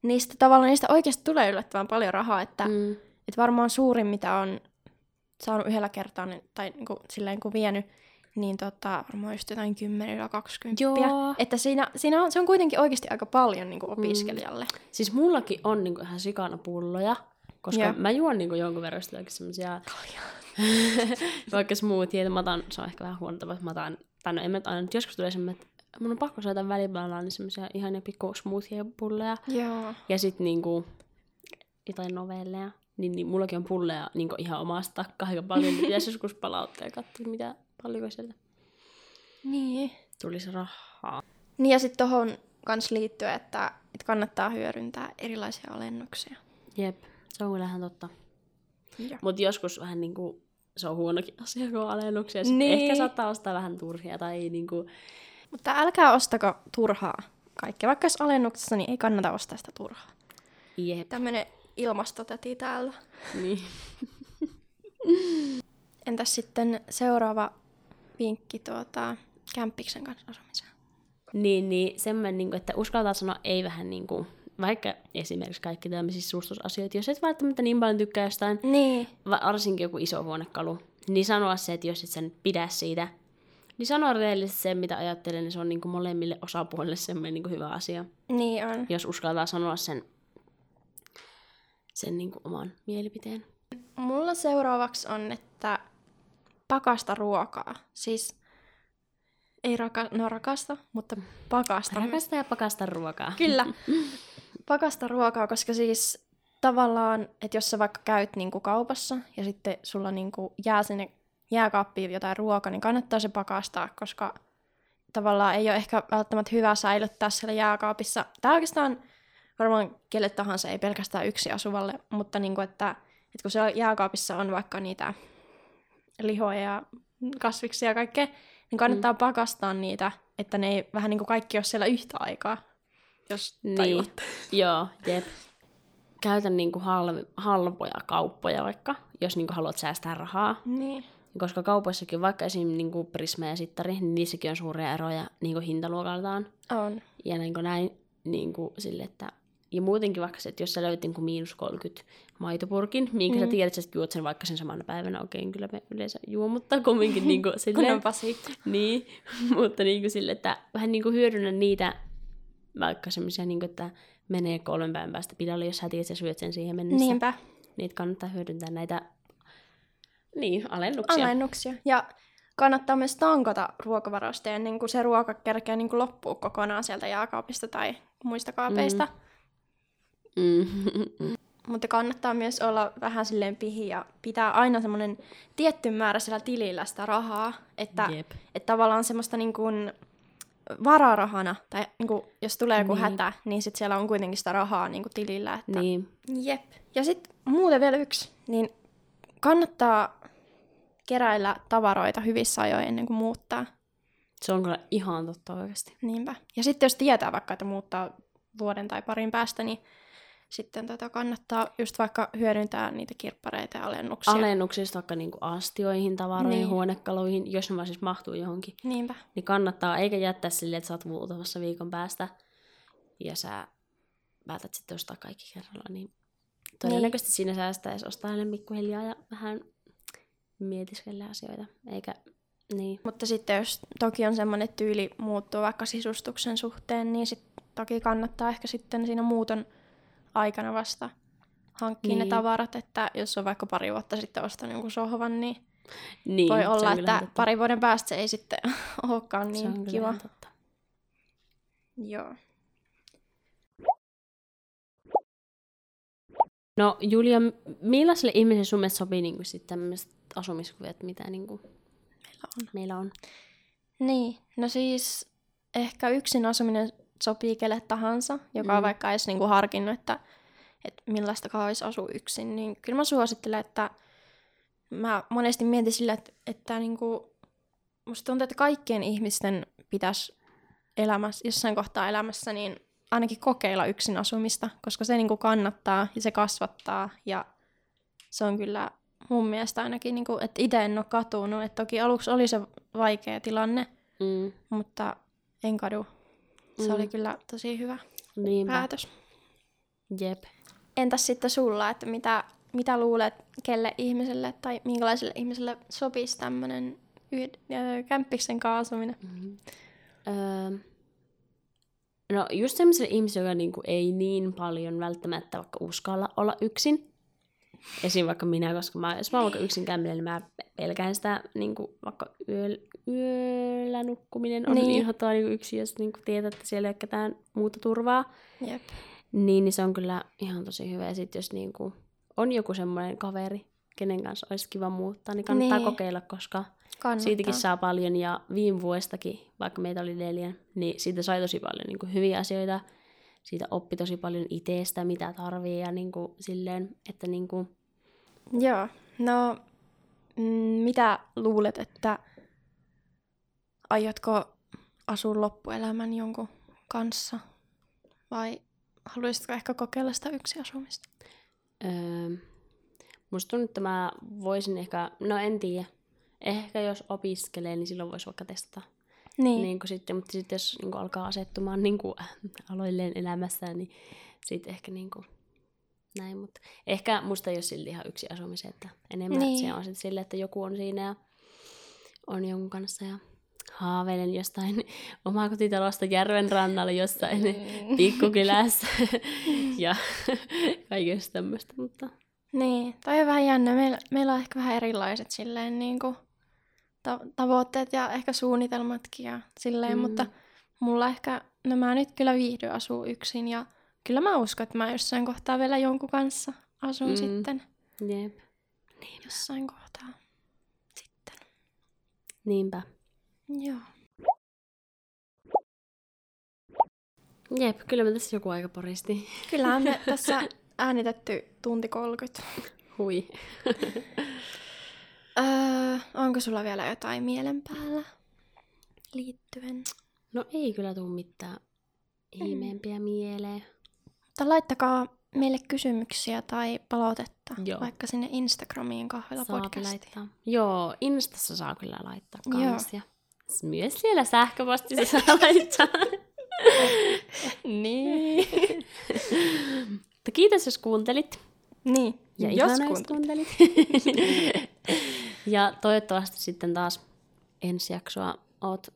niin sitten tavallaan niistä oikeasti tulee yllättävän paljon rahaa, että, mm. Mm. että varmaan suurin, mitä on saanut yhdellä kertaa, niin- tai niin kuin, silleen kun vienyt, niin tota, varmaan just jotain 10-20. Joo. Että siinä, siinä on, se on kuitenkin oikeasti aika paljon niin kuin opiskelijalle. Siis mullakin on niinku ihan sikana pulloja, koska Joo. mä juon niinku jonkun verran sitä semmosia... <laughs> Vaikka smoothie, mä otan, se on ehkä vähän huono tapa, että mä otan, tai no en mä aina, mutta joskus tulee semmoinen, että mun on pakko saada välipalaa, niin semmosia ihania pikku smoothie-pulleja. Joo. Ja sit niinku jotain novelleja. Niin, niin mullakin on pulleja niinku ihan omasta aika paljon. Niin pitäisi joskus palauttaa ja katsoa, mitä paljonko sieltä Niin. tulisi rahaa. Niin ja sitten tohon kans liittyy, että, että kannattaa hyödyntää erilaisia alennuksia. Jep, se on kyllä ihan totta. Mutta joskus vähän niinku, se on huonokin asia, kun on alennuksia. Sitten Niin. ehkä saattaa ostaa vähän turhia tai niinku, Mutta älkää ostako turhaa kaikkea. Vaikka jos alennuksessa, niin ei kannata ostaa sitä turhaa. jep. Tämmönen ilmastotäti täällä. Niin. <laughs> Entäs sitten seuraava vinkki tuota, kämppiksen kanssa asumiseen? Niin, niin semmoinen, niinku, että uskaltaa sanoa ei vähän niinku, vaikka esimerkiksi kaikki tämmöisissä suustusasioita, jos et välttämättä niin paljon tykkää jostain, Niin. va- varsinkin joku iso huonekalu, niin sanoa se, että jos et sen pidä siitä, Niin sano rehellisesti sen, mitä ajattelen, niin se on niinku molemmille osapuolille semmoinen niinku hyvä asia. Niin on. Jos uskaltaa sanoa sen, sen niinku oman mielipiteen. Mulla seuraavaksi on, että pakasta ruokaa. Siis ei raka- no rakasta, mutta pakasta. Rakasta ja pakasta ruokaa. Kyllä. <laughs> Pakasta ruokaa, koska siis tavallaan, että jos sä vaikka käyt niinku kaupassa ja sitten sulla niinku jää sinne jääkaappiin jotain ruokaa, niin kannattaa se pakastaa, koska tavallaan ei ole ehkä välttämättä hyvä säilyttää siellä jääkaapissa. Tämä oikeastaan varmaan kelle tahansa, ei pelkästään yksi asuvalle, mutta niinku, että, että kun siellä jääkaapissa on vaikka niitä lihoja ja kasviksia ja kaikkea, niin kannattaa mm. pakastaa niitä, että ne ei vähän niin kuin kaikki ole siellä yhtä aikaa, jos Niin, joo, jep. Käytän niinku hal- halpoja kauppoja vaikka, jos niinku haluat säästää rahaa. Niin. Koska kaupoissakin, vaikka esim. Niinku Prisma ja Sittari, niin niissäkin on suuria eroja niinku hintaluokaltaan. On. Ja niin näin niin kuin sille, että ja muutenkin vaikka se, että jos sä löyt niin kuin miinus 30 maitopurkin, minkä mm. sä tiedät, että sä juot sen vaikka sen samana päivänä, okei, kyllä me yleensä juo, mutta kumminkin <laughs> niin kuin Kun silleen, on pasi. niin, <laughs> mutta niin kuin sille, että vähän niin kuin hyödynnä niitä vaikka semmoisia, niin kuin, että menee kolmen päivän päästä pilalle, jos sä tiedät, että sä syöt sen siihen mennessä. Niinpä. Niitä kannattaa hyödyntää näitä niin, alennuksia. Alennuksia. Ja kannattaa myös tankata ruokavaroista ennen kuin se ruoka kerkeä niin kuin loppuu kokonaan sieltä jääkaapista tai muista kaapeista. Mm. <laughs> Mutta kannattaa myös olla vähän silleen pihi ja pitää aina semmoinen tietty määrä siellä tilillä sitä rahaa, että, Jep. että tavallaan semmoista niin kuin vararahana, tai niin kuin, jos tulee joku Niin. niin. hätä, niin sit siellä on kuitenkin sitä rahaa niin kuin tilillä. Että... Niin, Jep. Ja sitten muuten vielä yksi, niin kannattaa keräillä tavaroita hyvissä ajoin ennen kuin muuttaa. se on kyllä ihan totta oikeasti. Niinpä. Ja sitten jos tietää vaikka, että muuttaa vuoden tai parin päästä, niin sitten tota kannattaa just vaikka hyödyntää niitä kirppareita ja alennuksia. Alennuksista vaikka niinku astioihin, tavaroihin, Niin. niin. huonekaluihin, jos ne vaan siis mahtuu johonkin. Niinpä. Niin kannattaa, eikä jättää silleen, että sä oot muutamassa viikon päästä ja sä päätät sitten ostaa kaikki kerralla, niin todennäköisesti siinä säästää, jos ostaa ne pikkuhiljaa ja vähän mietiskelee asioita, eikä niin. Mutta sitten jos toki on semmoinen tyyli muuttuu vaikka sisustuksen suhteen, niin sit toki kannattaa ehkä sitten siinä muuton aikana vasta hankkia niin. ne tavarat, että jos on vaikka pari vuotta sitten ostanut jonkun sohvan, niin, niin voi olla, että totta. pari vuoden päästä se ei sitten <laughs> olekaan se niin kiva. totta. Joo. No Julia, millaiselle ihmiselle sun mielestä sopii niin sitten tämmöiset asumiskuviot, mitä niin kuin Meillä on. meillä on? Niin, no siis ehkä yksin asuminen sopii kelle tahansa, joka Mm. on vaikka edes niinku harkinnut, että, että millaista olisi asua yksin, niin kyllä mä suosittelen, että mä monesti mietin sillä, että, että niinku, musta tuntuu, että kaikkien ihmisten pitäisi elämässä, jossain kohtaa elämässä, niin ainakin kokeilla yksin asumista, koska se niinku kannattaa ja se kasvattaa ja se on kyllä mun mielestä ainakin, niinku, että itse en ole katunut. että toki aluksi oli se vaikea tilanne, Mm, mutta en kadu. Se Mm. oli kyllä tosi hyvä niinpä. päätös. Jep. Entäs sitten sulla, että mitä, mitä luulet, kelle ihmiselle tai minkälaiselle ihmiselle sopisi tämmöinen kämppiksen kaasuminen? Mm-hmm. Öö, no just semmoiselle ihmiselle, joka niinku ei niin paljon välttämättä vaikka uskalla olla yksin. Esim. vaikka minä, koska mä, jos mä oon vaikka yksin kämmillä, niin mä pelkään sitä niinku, vaikka yöl, yöllä nukkuminen on Niin. niin inhottavaa niinku yksin, jos niinku tietää, että siellä ei ole ketään muuta turvaa. Jep. Niin, niin se on kyllä ihan tosi hyvä. Ja sitten jos niinku on joku semmoinen kaveri, kenen kanssa olisi kiva muuttaa, niin kannattaa Niin. kokeilla, koska Kannattaa. siitäkin saa paljon. Ja viime vuodestakin, vaikka meitä oli neljä, niin siitä sai tosi paljon niin kuin hyviä asioita. Siitä oppi tosi paljon itsestä, mitä tarvii ja niin kuin silleen, että niin kuin, Joo. No, mm, mitä luulet, että aiotko asua loppuelämän jonkun kanssa? Vai haluaisitko ehkä kokeilla sitä yksin asumista? öö, musta tuntuu, että mä voisin ehkä, no en tiedä, ehkä jos opiskelee, niin silloin voisi vaikka testata Niin. niin kuin sitten, mutta sitten jos niin kuin alkaa asettumaan niin kuin, aloilleen elämässään, niin sitten ehkä niin kuin, näin, mutta ehkä musta ei ole silti ihan yksi asumisen, että enemmän Niin. niin. se on sitten silleen, että joku on siinä ja on jonkun kanssa ja haaveilen jostain <laughs> omakotitalosta järven rannalla jossain <laughs> pikkukylässä <laughs> ja kaikesta tämmöistä, mutta Niin, toi on vähän jännä. Meillä, meillä on ehkä vähän erilaiset silleen niin kuin, ta- tavoitteet ja ehkä suunnitelmatkin ja silleen, Mm. mutta mulla ehkä, no mä nyt kyllä viihdy asuu yksin ja kyllä mä uskon, että mä jossain kohtaa vielä jonkun kanssa asun Mm. sitten. jep, Jossain kohtaa sitten. niinpä. Joo. Jep, kyllä me tässä joku aika poristi. Kyllä me <laughs> tässä äänitetty tunti 30. Hui. <laughs> Öö, onko sulla vielä jotain mielen päällä liittyen? No ei kyllä tuu mitään ihmeempiä mieleen. Mutta laittakaa meille kysymyksiä tai palautetta Joo. vaikka sinne Instagramiin kahvilla Saa podcastiin. laittaa. Joo, Instassa saa kyllä laittaa kans. Ja myös siellä sähköpostissa saa <laughs> laittaa. <laughs> Niin. <laughs> Mutta kiitos, jos kuuntelit. niin, Ja jos kuuntelit. kuuntelit. Ja toivottavasti sitten taas ensi jaksoa oot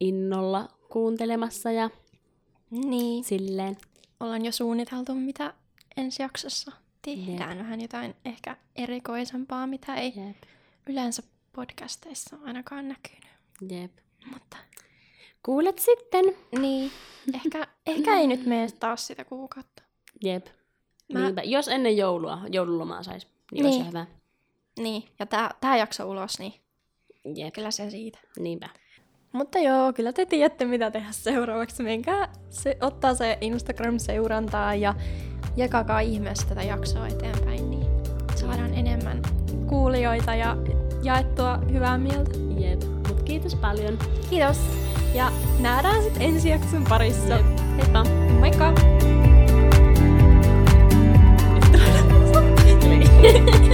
innolla kuuntelemassa ja Niin, silleen. ollaan jo suunniteltu, mitä ensi jaksossa tehdään. Vähän jotain ehkä erikoisempaa, mitä ei Jep, yleensä podcasteissa ainakaan näkynyt. jep. Mutta Kuulet sitten. niin, ehkä, ehkä ei nyt mene taas sitä kuukautta. Jep. Mä- Niinpä. Jos ennen joulua, joululomaa sais, niin, olisi Niin. hyvä. Niin, ja tää, tää jakso ulos, niin Jep. kyllä se siitä. Niinpä. Mutta joo, kyllä te tiedätte mitä tehdä seuraavaksi. Menkää se, ottaa se Instagram-seurantaa ja jakakaa ihmeessä tätä jaksoa eteenpäin, niin saadaan enemmän kuulijoita ja jaettua hyvää mieltä. Jep, mut kiitos paljon. Kiitos. Ja nähdään sitten ensi jakson parissa. Jep. Heippa. Moikka. <laughs>